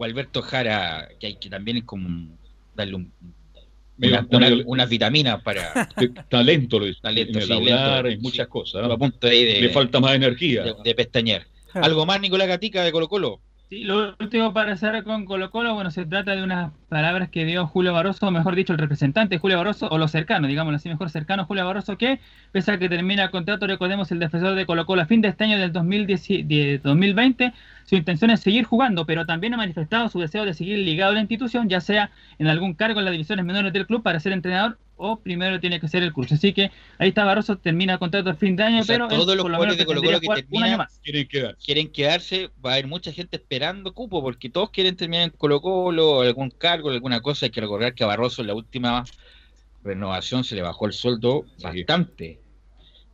o Alberto Jara, que hay que también es como darle un, una, una, una, vitamina para talento, lo talento, en el hablar, en muchas cosas. ¿no? A punto de, de, Le falta más energía. De, de pestañear. ¿Algo más, Nicolás Gatica, de Colo Colo? Sí, lo último para cerrar con Colo Colo, bueno, se trata de unas palabras que dio Julio Barroso, o mejor dicho, el representante de Julio Barroso, o los cercanos, digámoslo así, mejor cercano Julio Barroso, que pese a que termina el contrato, recordemos el defensor de Colo Colo a fin de este año del 2010, de 2020, su intención es seguir jugando, pero también ha manifestado su deseo de seguir ligado a la institución, ya sea en algún cargo en las divisiones menores del club para ser entrenador o primero tiene que ser el curso. Así que ahí está Barroso, termina el contrato a fin de año, o sea, pero todos los jugadores de Colo Colo que terminan quieren quedarse. quieren quedarse, va a haber mucha gente esperando cupo, porque todos quieren terminar en Colo Colo, algún cargo, alguna cosa. Hay que recordar que a Barroso en la última renovación se le bajó el sueldo sí. bastante.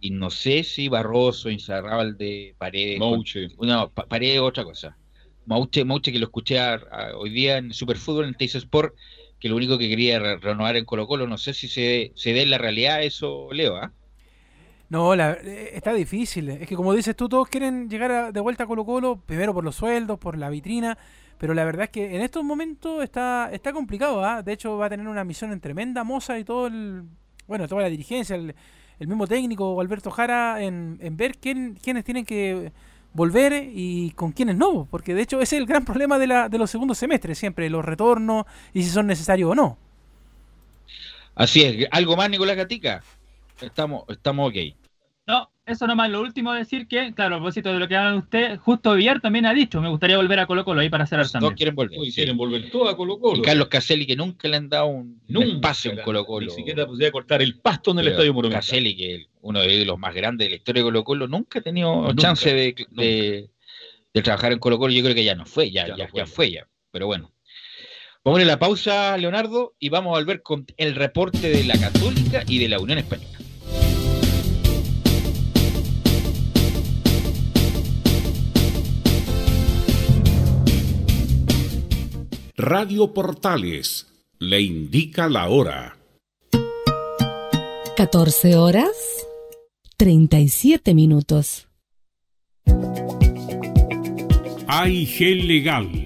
Y no sé si Barroso, Inzarrábal de Paredes, Mauche. Una, Paredes otra cosa. Mauche, Mauche que lo escuché a, a, hoy día en Superfútbol, en Teis Sport, que lo único que quería re renovar en Colo Colo, no sé si se, se ve en la realidad eso, Leo. ¿eh? No, la, está difícil. Es que como dices tú, todos quieren llegar de vuelta a Colo Colo, primero por los sueldos, por la vitrina, pero la verdad es que en estos momentos está, está complicado. ¿ah? De hecho, va a tener una misión en tremenda moza y todo el, bueno, toda la dirigencia, el, el mismo técnico Alberto Jara, en, en ver quién, quiénes tienen que volver y con quiénes no, porque de hecho ese es el gran problema de, la, de los segundos semestres, siempre los retornos y si son necesarios o no. Así es, ¿algo más Nicolás Gatica? Estamos, estamos ok. No, eso nomás, lo último decir que, claro, a propósito de lo que habla usted, justo Villar también ha dicho, me gustaría volver a Colo Colo ahí para cerrar Todos también. quieren volver. Uy, quieren volver todo a Colo Colo. Y Carlos Caselli, que nunca le han dado un, Nunca, un espacio en Colo Colo. Ni siquiera de cortar el pasto en el Pero Estadio Monumental. Caselli, que es uno de los más grandes de la historia de Colo Colo, nunca ha tenido Nunca, chance de, de, de trabajar en Colo Colo. Yo creo que ya no fue, ya, Ya ya, no fue. ya fue ya. Pero bueno. Vamos a la pausa, Leonardo, y vamos a volver con el reporte de la Católica y de la Unión Española. Radio Portales le indica la hora. 14 horas 37 minutos. AIG Legal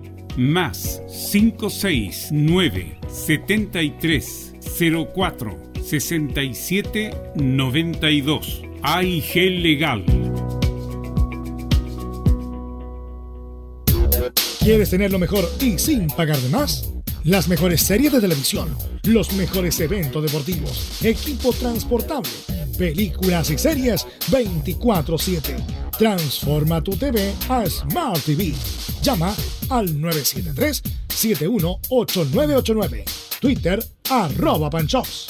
más 569 73 04 6792. AIG Legal. ¿Quieres tener lo mejor y sin pagar de más? Las mejores series de televisión, los mejores eventos deportivos, equipo transportable, películas y series 24/7. Transforma tu TV a Smart TV. Llama al 973-718989. Twitter arroba panchops.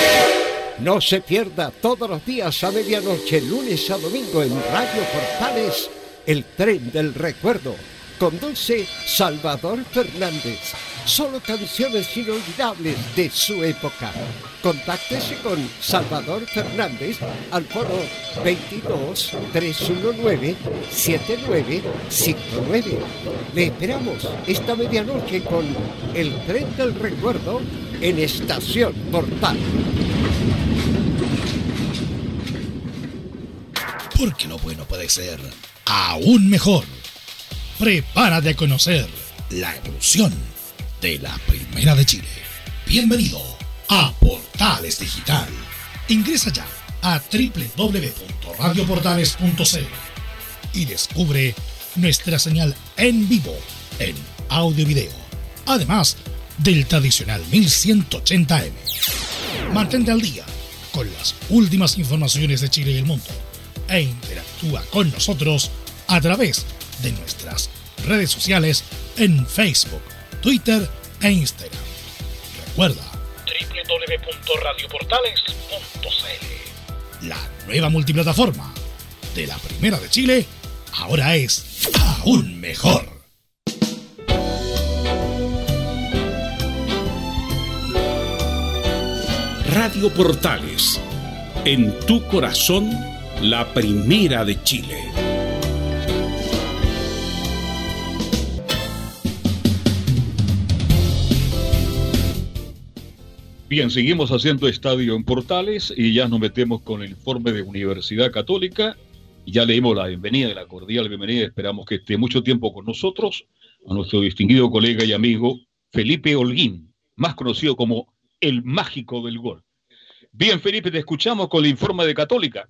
No se pierda todos los días a medianoche, lunes a domingo en Radio Portales, el tren del recuerdo. Conduce Salvador Fernández. Solo canciones inolvidables de su época. Contáctese con Salvador Fernández al foro 22 319 7959. Le esperamos esta medianoche con el tren del recuerdo en Estación Portal. Porque lo bueno puede ser aún mejor. Prepárate a conocer la evolución de la Primera de Chile. Bienvenido a Portales Digital. Ingresa ya a www.radioportales.cl y descubre nuestra señal en vivo en audio y video. Además del tradicional 1180m. Mantente al día con las últimas informaciones de Chile y el mundo e interactúa con nosotros a través de nuestras redes sociales en Facebook, Twitter e Instagram. Recuerda www.radioportales.cl La nueva multiplataforma de la Primera de Chile ahora es aún mejor. Radio Portales, en tu corazón, la primera de Chile. Bien, seguimos haciendo estadio en Portales y ya nos metemos con el informe de Universidad Católica. Ya leímos la bienvenida, la cordial bienvenida. Esperamos que esté mucho tiempo con nosotros a nuestro distinguido colega y amigo Felipe Holguín, más conocido como el mágico del gol. Bien, Felipe, te escuchamos con el informe de Católica.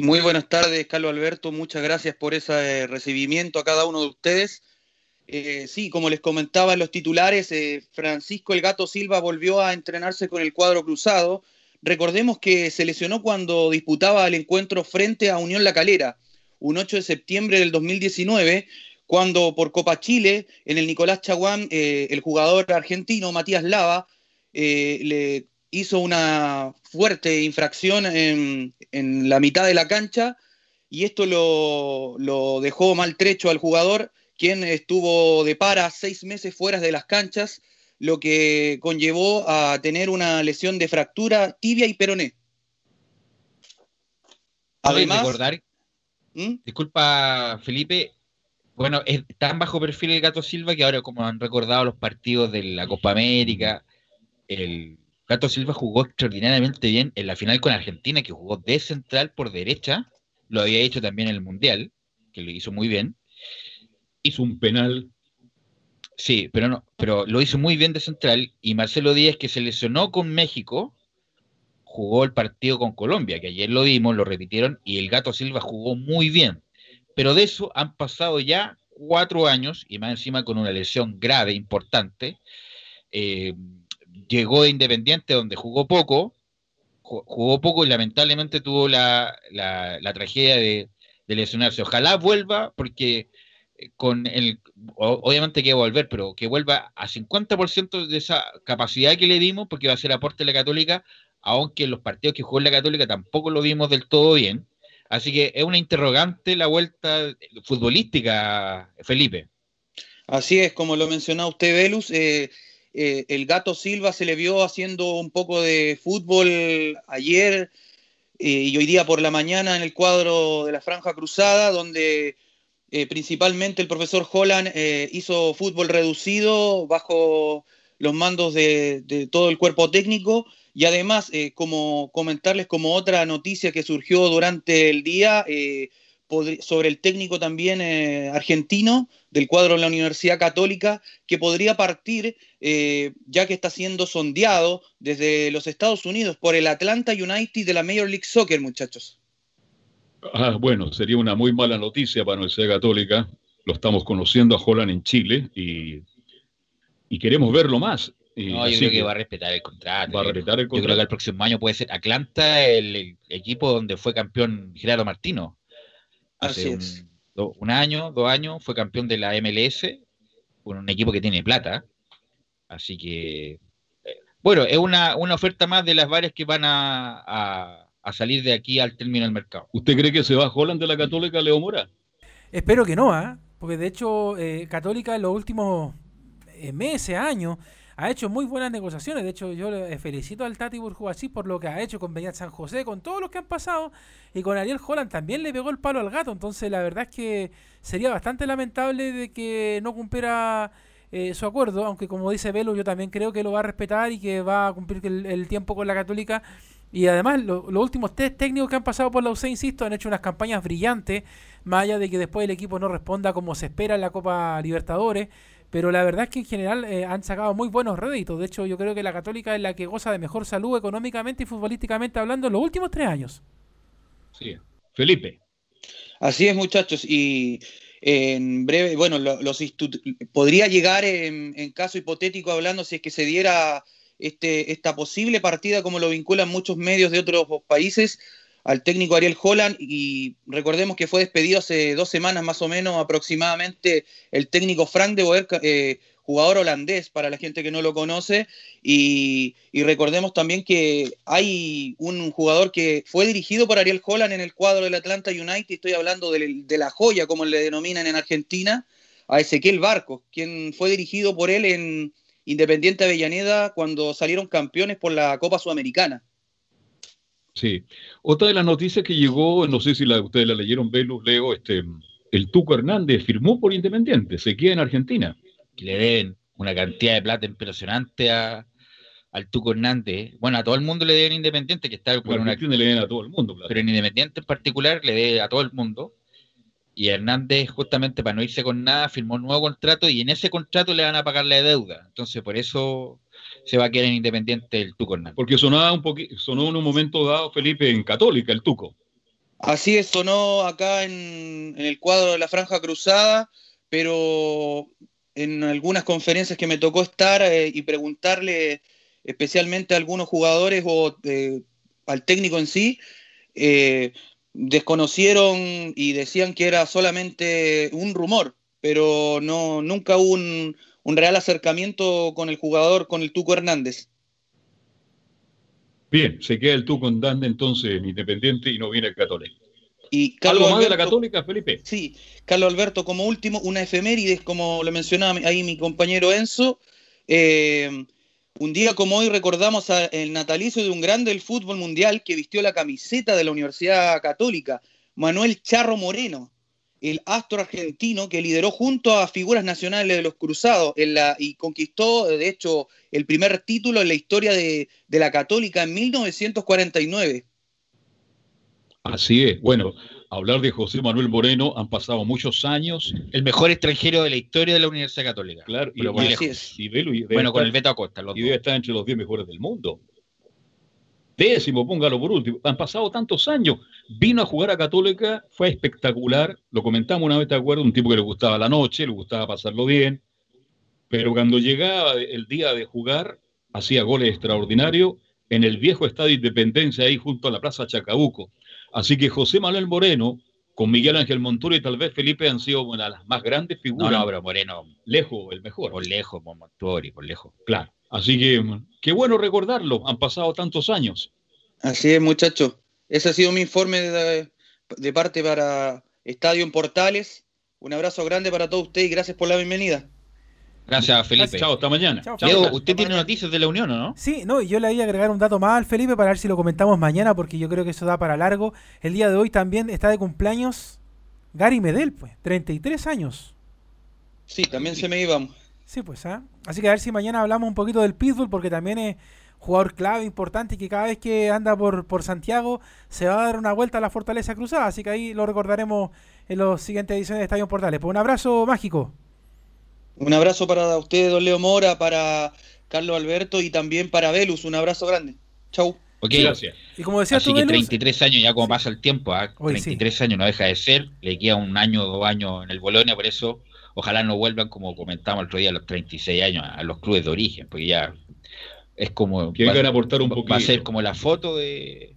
Muy buenas tardes, Carlos Alberto. Muchas gracias por ese recibimiento a cada uno de ustedes. Eh, sí, como les comentaba en los titulares, eh, Francisco El Gato Silva volvió a entrenarse con el cuadro cruzado. Recordemos que se lesionó cuando disputaba el encuentro frente a Unión La Calera, un 8 de septiembre del 2019, cuando por Copa Chile, en el Nicolás Chaguán, eh, el jugador argentino Matías Lava le hizo una fuerte infracción en, la mitad de la cancha y esto lo, dejó maltrecho al jugador, quien estuvo de para seis meses fuera de las canchas, lo que conllevó a tener una lesión de fractura tibia y peroné. Además, recordar, ¿Mm? disculpa Felipe, bueno, es tan bajo perfil el Gato Silva que ahora como han recordado los partidos de la Copa América, el Gato Silva jugó extraordinariamente bien en la final con Argentina, que jugó de central por derecha. Lo había hecho también en el Mundial, que lo hizo muy bien. Hizo un penal. Sí, pero no, pero lo hizo muy bien de central. Y Marcelo Díaz, que se lesionó con México, jugó el partido con Colombia, que ayer lo vimos, lo repitieron, y el Gato Silva jugó muy bien. Pero de eso han pasado ya cuatro años, y más encima con una lesión grave, importante. Eh, llegó de Independiente, donde jugó poco, jugó poco y lamentablemente tuvo la, tragedia de, lesionarse. Ojalá vuelva, porque eh, con el, obviamente que a volver, pero que vuelva a 50% de esa capacidad que le dimos, porque va a ser aporte de la Católica, aunque en los partidos que jugó en la Católica tampoco lo vimos del todo bien. Así que es una interrogante la vuelta futbolística, Felipe. Así es, como lo mencionaba usted, Velus. Eh, eh, el gato Silva se le vio haciendo un poco de fútbol ayer eh, y hoy día por la mañana en el cuadro de la Franja Cruzada, donde eh, principalmente el profesor Holland hizo fútbol reducido bajo los mandos de, de todo el cuerpo técnico. Y además, como comentarles como otra noticia que surgió durante el día, sobre el técnico también argentino del cuadro de la Universidad Católica, que podría partir, eh, ya que está siendo sondeado desde los Estados Unidos por el Atlanta United de la Major League Soccer, muchachos. Ah, bueno, sería una muy mala noticia para la Universidad Católica. Lo estamos conociendo a Holland en Chile y, y queremos verlo más. no, yo creo que, va a respetar el contrato. Va a respetar el contrato. Yo creo que el próximo año puede ser Atlanta, el equipo donde fue campeón Gerardo Martino hace un, año, dos años, fue campeón de la MLS, con un equipo que tiene plata. Así que, eh, bueno, es una, oferta más de las varias que van a, salir de aquí al término del mercado. ¿Usted cree que se va a Holland de la Católica, Leo Mora? Espero que no, ¿ah? porque de hecho, eh, Católica en los últimos eh, meses, años, ha hecho muy buenas negociaciones. De hecho, yo le felicito al Tati así por lo que ha hecho con Beñat San José, con todos los que han pasado. Y con Ariel Holland también le pegó el palo al gato. Entonces, la verdad es que sería bastante lamentable de que no cumpliera eh, su acuerdo. Aunque, como dice Velo, yo también creo que lo va a respetar y que va a cumplir el, tiempo con la Católica. Y además, los últimos test técnicos que han pasado por la UC, insisto, han hecho unas campañas brillantes. Más allá de que después el equipo no responda como se espera en la Copa Libertadores pero la verdad es que en general eh, han sacado muy buenos réditos. De hecho, yo creo que la Católica es la que goza de mejor salud económicamente y futbolísticamente hablando en los últimos tres años. Sí, Felipe. Así es, muchachos. Y en breve, bueno, los podría llegar en, en, caso hipotético hablando si es que se diera este, esta posible partida, como lo vinculan muchos medios de otros países, al técnico Ariel Holland y recordemos que fue despedido hace dos semanas más o menos aproximadamente el técnico Frank de Boer, eh, jugador holandés para la gente que no lo conoce y, recordemos también que hay un jugador que fue dirigido por Ariel Holland en el cuadro del Atlanta United, estoy hablando de, de la joya como le denominan en Argentina, a Ezequiel Barcos, quien fue dirigido por él en Independiente Avellaneda cuando salieron campeones por la Copa Sudamericana. Sí. Otra de las noticias que llegó, no sé si la, ustedes la leyeron, Velus, Leo, este, el Tuco Hernández firmó por Independiente, se queda en Argentina. Le deben una cantidad de plata impresionante a, al Tuco Hernández. Bueno, a todo el mundo le deben Independiente, que está por una... le deben a todo el mundo. Pero en Independiente en particular le debe a todo el mundo. Y Hernández, justamente para no irse con nada, firmó un nuevo contrato y en ese contrato le van a pagar la deuda. Entonces, por eso se va a quedar en Independiente el Tuco Hernández. Porque sonaba un poquito, sonó en un momento dado, Felipe, en Católica, el Tuco. Así es, sonó acá en, el cuadro de la Franja Cruzada, pero en algunas conferencias que me tocó estar eh, y preguntarle especialmente a algunos jugadores o eh, al técnico en sí, eh, desconocieron y decían que era solamente un rumor, pero no nunca hubo un, un real acercamiento con el jugador, con el Tuco Hernández. Bien, se queda el Tuco Hernández entonces en Independiente y no viene el Católico. Y Carlos ¿Algo más de la Católica, Felipe? Sí, Carlos Alberto, como último, una efemérides, como lo mencionaba ahí mi compañero Enzo. Eh, un día como hoy recordamos el natalicio de un grande del fútbol mundial que vistió la camiseta de la Universidad Católica, Manuel Charro Moreno, el astro argentino que lideró junto a figuras nacionales de los Cruzados en la, y conquistó, de hecho, el primer título en la historia de, la Católica en 1949. Así es. Bueno, hablar de José Manuel Moreno, han pasado muchos años. El mejor extranjero de la historia de la Universidad Católica. Claro, y, bueno, con el Beto Acosta. y debe estar entre los 10 mejores del mundo décimo, póngalo por último. Han pasado tantos años. Vino a jugar a Católica, fue espectacular. Lo comentamos una vez, ¿te acuerdas? Un tipo que le gustaba la noche, le gustaba pasarlo bien. Pero cuando llegaba el día de jugar, hacía goles extraordinarios en el viejo estadio Independencia, ahí junto a la Plaza Chacabuco. Así que José Manuel Moreno, con Miguel Ángel Montoro y tal vez Felipe han sido una de las más grandes figuras. No, no, pero Moreno. Lejos, el mejor. Por lejos, por Montori, por lejos. Claro. Así que qué bueno recordarlo, han pasado tantos años. Así es, muchachos. Ese ha sido mi informe de, parte para Estadio en Portales. Un abrazo grande para todos ustedes y gracias por la bienvenida. Gracias, Felipe. Chao, hasta mañana. Leo, usted tiene noticias de la Unión, ¿o no? Sí, no, yo le voy a agregar un dato más al Felipe para ver si lo comentamos mañana, porque yo creo que eso da para largo. El día de hoy también está de cumpleaños Gary Medel, pues, 33 años. Sí, también se me iba. Sí, pues, ¿ah? Así que a ver si mañana hablamos un poquito del Pitbull, porque también es jugador clave, importante, y que cada vez que anda por, por Santiago se va a dar una vuelta a la Fortaleza Cruzada, así que ahí lo recordaremos en las siguientes ediciones de Estadio Portales. Pues un abrazo mágico. Un abrazo para usted, don Leo Mora, para Carlos Alberto y también para Velus. Un abrazo grande. Chau. Ok, gracias. Y como decía Así que 33 años, ya como pasa el tiempo, ¿ah? 33 años no deja de ser, le queda un año o dos años en el Bolonia, por eso ojalá no vuelvan, como comentamos el otro día, a los 36 años a los clubes de origen, porque ya es como... Que vengan a aportar un poquito. Va a ser como la foto de,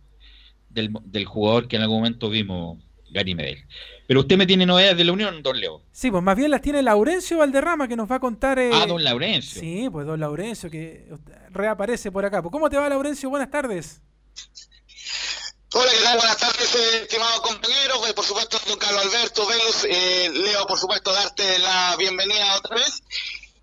del, del jugador que en algún momento vimos, Gary Medel. Pero usted me tiene novedades de la Unión, don Leo. Sí, pues más bien las tiene Laurencio Valderrama que nos va a contar. Eh... Ah, don Laurencio. Sí, pues don Laurencio que reaparece por acá. Pues, ¿Cómo te va, Laurencio? Buenas tardes. Hola, ¿qué tal? Buenas tardes, eh, estimados compañeros. Eh, por supuesto, don Carlos Alberto, Velus, eh, Leo, por supuesto, darte la bienvenida otra vez.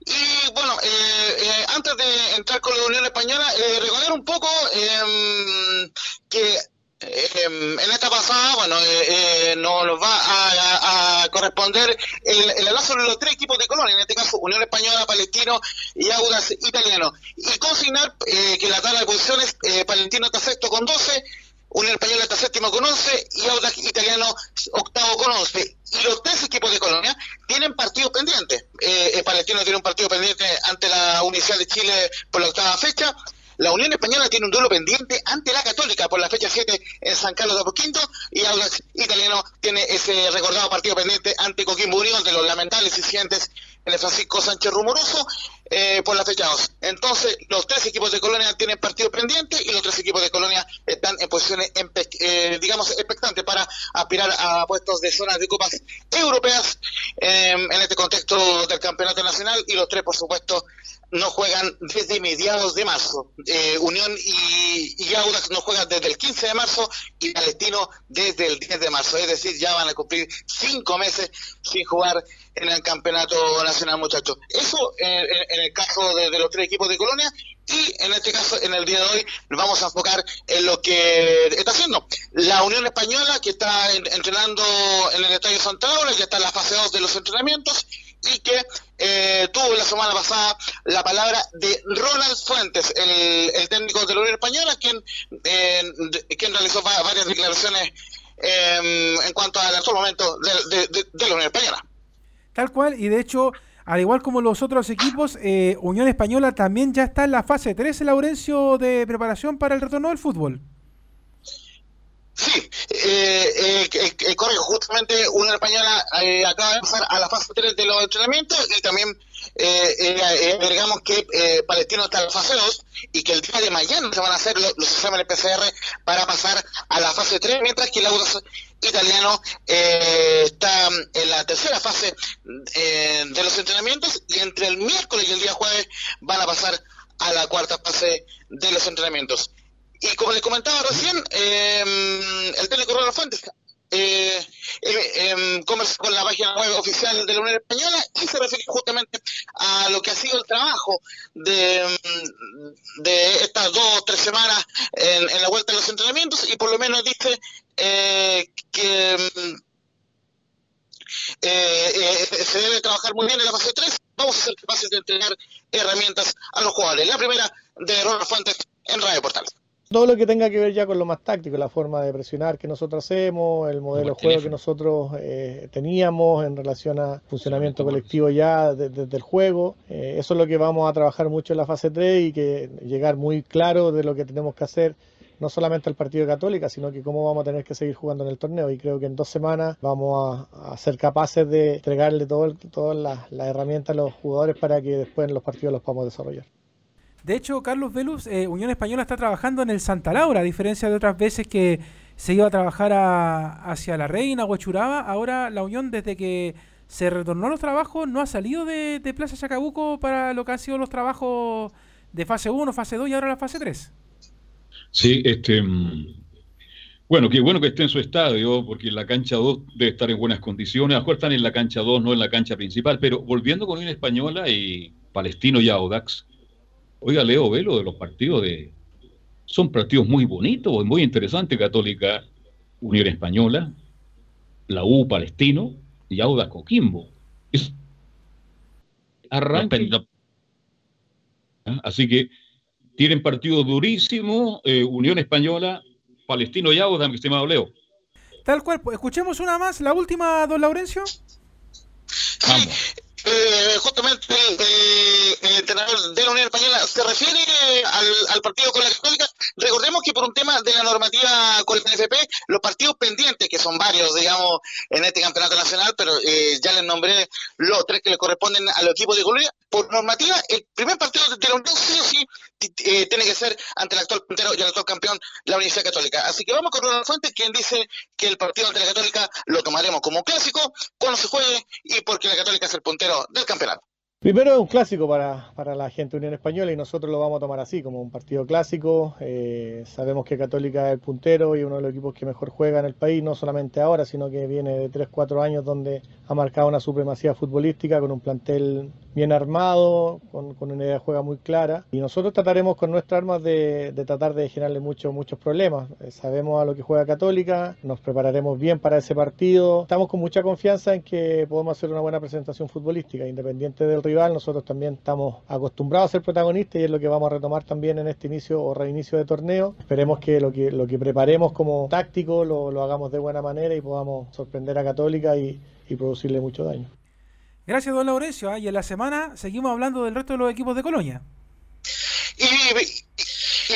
Y bueno, eh, antes de entrar con la Unión Española, recordar un poco em, que en esta pasada, bueno, eh, no nos va a, corresponder el, el hablar sobre los tres equipos de Colonia, en este caso Unión Española, Palestino y Audas Italiano. Y consignar que la tabla de posiciones, Palestino está sexto con 12, Unión Española está séptimo con 11 y Audas Italiano octavo con 11. Y los tres equipos de Colonia tienen partidos pendientes. Eh, Palestino tiene un partido pendiente ante la Universidad de Chile por la octava fecha. La Unión Española tiene un duelo pendiente ante la Católica por la fecha 7 en San Carlos de Apoquinto y Audax Italiano tiene ese recordado partido pendiente ante Coquimbo Unión de los lamentables incidentes en el Francisco Sánchez Rumoroso eh, por la fecha 2. Entonces, los tres equipos de Colonia tienen partido pendiente y los tres equipos de Colonia están en posiciones, eh, digamos, expectantes para aspirar a puestos de zonas de copas europeas eh, en este contexto del campeonato nacional y los tres, por supuesto, no juegan desde mediados de marzo. Eh, Unión y, y, no juegan desde el 15 de marzo y Palestino desde el 10 de marzo. Es decir, ya van a cumplir cinco meses sin jugar en el campeonato nacional, muchachos. Eso en, el caso de, los tres equipos de Colonia y en este caso, en el día de hoy, nos vamos a enfocar en lo que está haciendo la Unión Española, que está en, entrenando en el Estadio Santa Laura, que está en la fase 2 de los entrenamientos y que eh, tuvo la semana pasada la palabra de Ronald Fuentes, el, técnico de la Unión Española, quien, eh, quien realizó varias declaraciones eh, en cuanto al actual momento de, la Unión Española. Tal cual, y de hecho, al igual como los otros equipos, eh, Unión Española también ya está en la fase 13, Laurencio, de preparación para el retorno del fútbol. Sí, eh, eh, eh, correcto. Justamente Unión Española eh, acaba de pasar a la fase 3 de los entrenamientos y también agregamos que Palestino está en la fase 2 y que el día de mañana se van a hacer los, los exámenes PCR para pasar a la fase 3, mientras que el Italiano está en la tercera fase de los entrenamientos y entre el miércoles y el día jueves van a pasar a la cuarta fase de los entrenamientos. Y como les comentaba recién, eh, el técnico Ronald Fuentes eh, eh, con la página web oficial de la Unión Española y se refiere justamente a lo que ha sido el trabajo de, de estas dos o tres semanas en, en, la vuelta de los entrenamientos y por lo menos dice eh, que eh, se debe trabajar muy bien en la fase 3. Vamos a ser capaces de entregar herramientas a los jugadores. La primera de Ronald Fuentes en Radio Portal todo lo que tenga que ver ya con lo más táctico, la forma de presionar que nosotros hacemos, el modelo de juego que nosotros eh, teníamos en relación a funcionamiento colectivo ya desde, desde el juego. Eh, eso es lo que vamos a trabajar mucho en la fase 3 y que llegar muy claro de lo que tenemos que hacer no solamente al partido de Católica, sino que cómo vamos a tener que seguir jugando en el torneo. Y creo que en dos semanas vamos a, ser capaces de entregarle todo, todas las, herramientas a los jugadores para que después en los partidos los podamos desarrollar. De hecho, Carlos Velus, eh, Unión Española está trabajando en el Santa Laura, a diferencia de otras veces que se iba a trabajar a, hacia La Reina, Huachuraba. Ahora la Unión, desde que se retornó a los trabajos, no ha salido de, de, Plaza Chacabuco para lo que han sido los trabajos de fase 1, fase 2 y ahora la fase 3. Sí, este. Bueno, qué bueno que esté en su estadio, porque la cancha 2 debe estar en buenas condiciones. A lo mejor están en la cancha 2, no en la cancha principal, pero volviendo con Unión Española y Palestino y Audax. Oiga, Leo, ve lo de los partidos de... Son partidos muy bonitos, muy interesantes, Católica Unión Española, la U Palestino y Audax Coquimbo. Es... Arranque... ¿Ah? Así que tienen partidos durísimos, eh, Unión Española, Palestino y Audax, mi estimado Leo. Tal cual, pues, escuchemos una más, la última, don Laurencio. Vamos. Eh, justamente eh, el entrenador de la Unión Española se refiere al, partido con la Católica. Recordemos que por un tema de la normativa con el NFP, los partidos pendientes, que son varios, digamos, en este campeonato nacional, pero eh, ya les nombré los tres que le corresponden al equipo de Colombia, por normativa, el primer partido de la Unión sí o sí tiene que ser ante el actual puntero y el actual campeón, la Universidad Católica. Así que vamos con Ronald Fuentes, quien dice que el partido ante la Católica lo tomaremos como clásico cuando se juegue y porque la Católica es el puntero del campeonato. Primero es un clásico para, para, la gente Unión Española y nosotros lo vamos a tomar así, como un partido clásico. Eh, sabemos que Católica es el puntero y uno de los equipos que mejor juega en el país, no solamente ahora, sino que viene de 3-4 años donde ha marcado una supremacía futbolística con un plantel bien armado, con, una idea de juego muy clara. Y nosotros trataremos con nuestras armas de, tratar de generarle muchos muchos problemas. Eh, sabemos a lo que juega Católica, nos prepararemos bien para ese partido. Estamos con mucha confianza en que podemos hacer una buena presentación futbolística, independiente del rival. Nosotros también estamos acostumbrados a ser protagonistas y es lo que vamos a retomar también en este inicio o reinicio de torneo. Esperemos que lo que, lo que preparemos como táctico lo, lo hagamos de buena manera y podamos sorprender a Católica y, y producirle mucho daño. Gracias, don Laurencio. ¿ah? Y en la semana seguimos hablando del resto de los equipos de Colonia. Y, y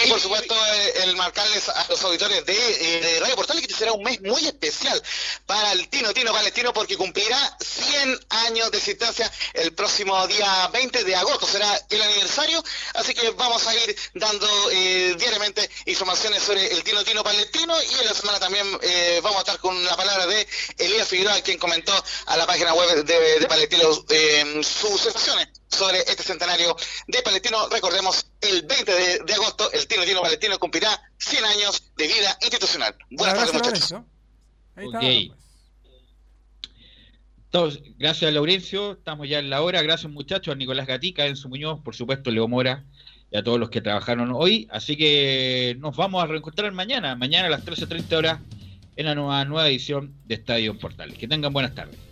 por supuesto, eh, el marcarles a los auditores de, eh, Radio Portales que será un mes muy especial para el Tino Tino Palestino porque cumplirá 100 años de existencia el próximo día 20 de agosto. Será el aniversario, así que vamos a ir dando eh, diariamente informaciones sobre el Tino Tino Palestino y en la semana también vamos a estar con la palabra de Elías Figueroa, quien comentó a la página web de, de Palestino sus sensaciones sobre este centenario de Palestino. Recordemos, el 20 de, agosto, el Tino Tino Palestino cumplirá 100 años de vida institucional. Buenas tardes, muchachos. Pues. gracias a Laurencio, estamos ya en la hora. Gracias muchachos, a Nicolás Gatica, en su Muñoz, por supuesto, Leo Mora y a todos los que trabajaron hoy. Así que nos vamos a reencontrar mañana, mañana a las 13.30 horas en la nueva, nueva edición de Estadio Portales. Que tengan buenas tardes.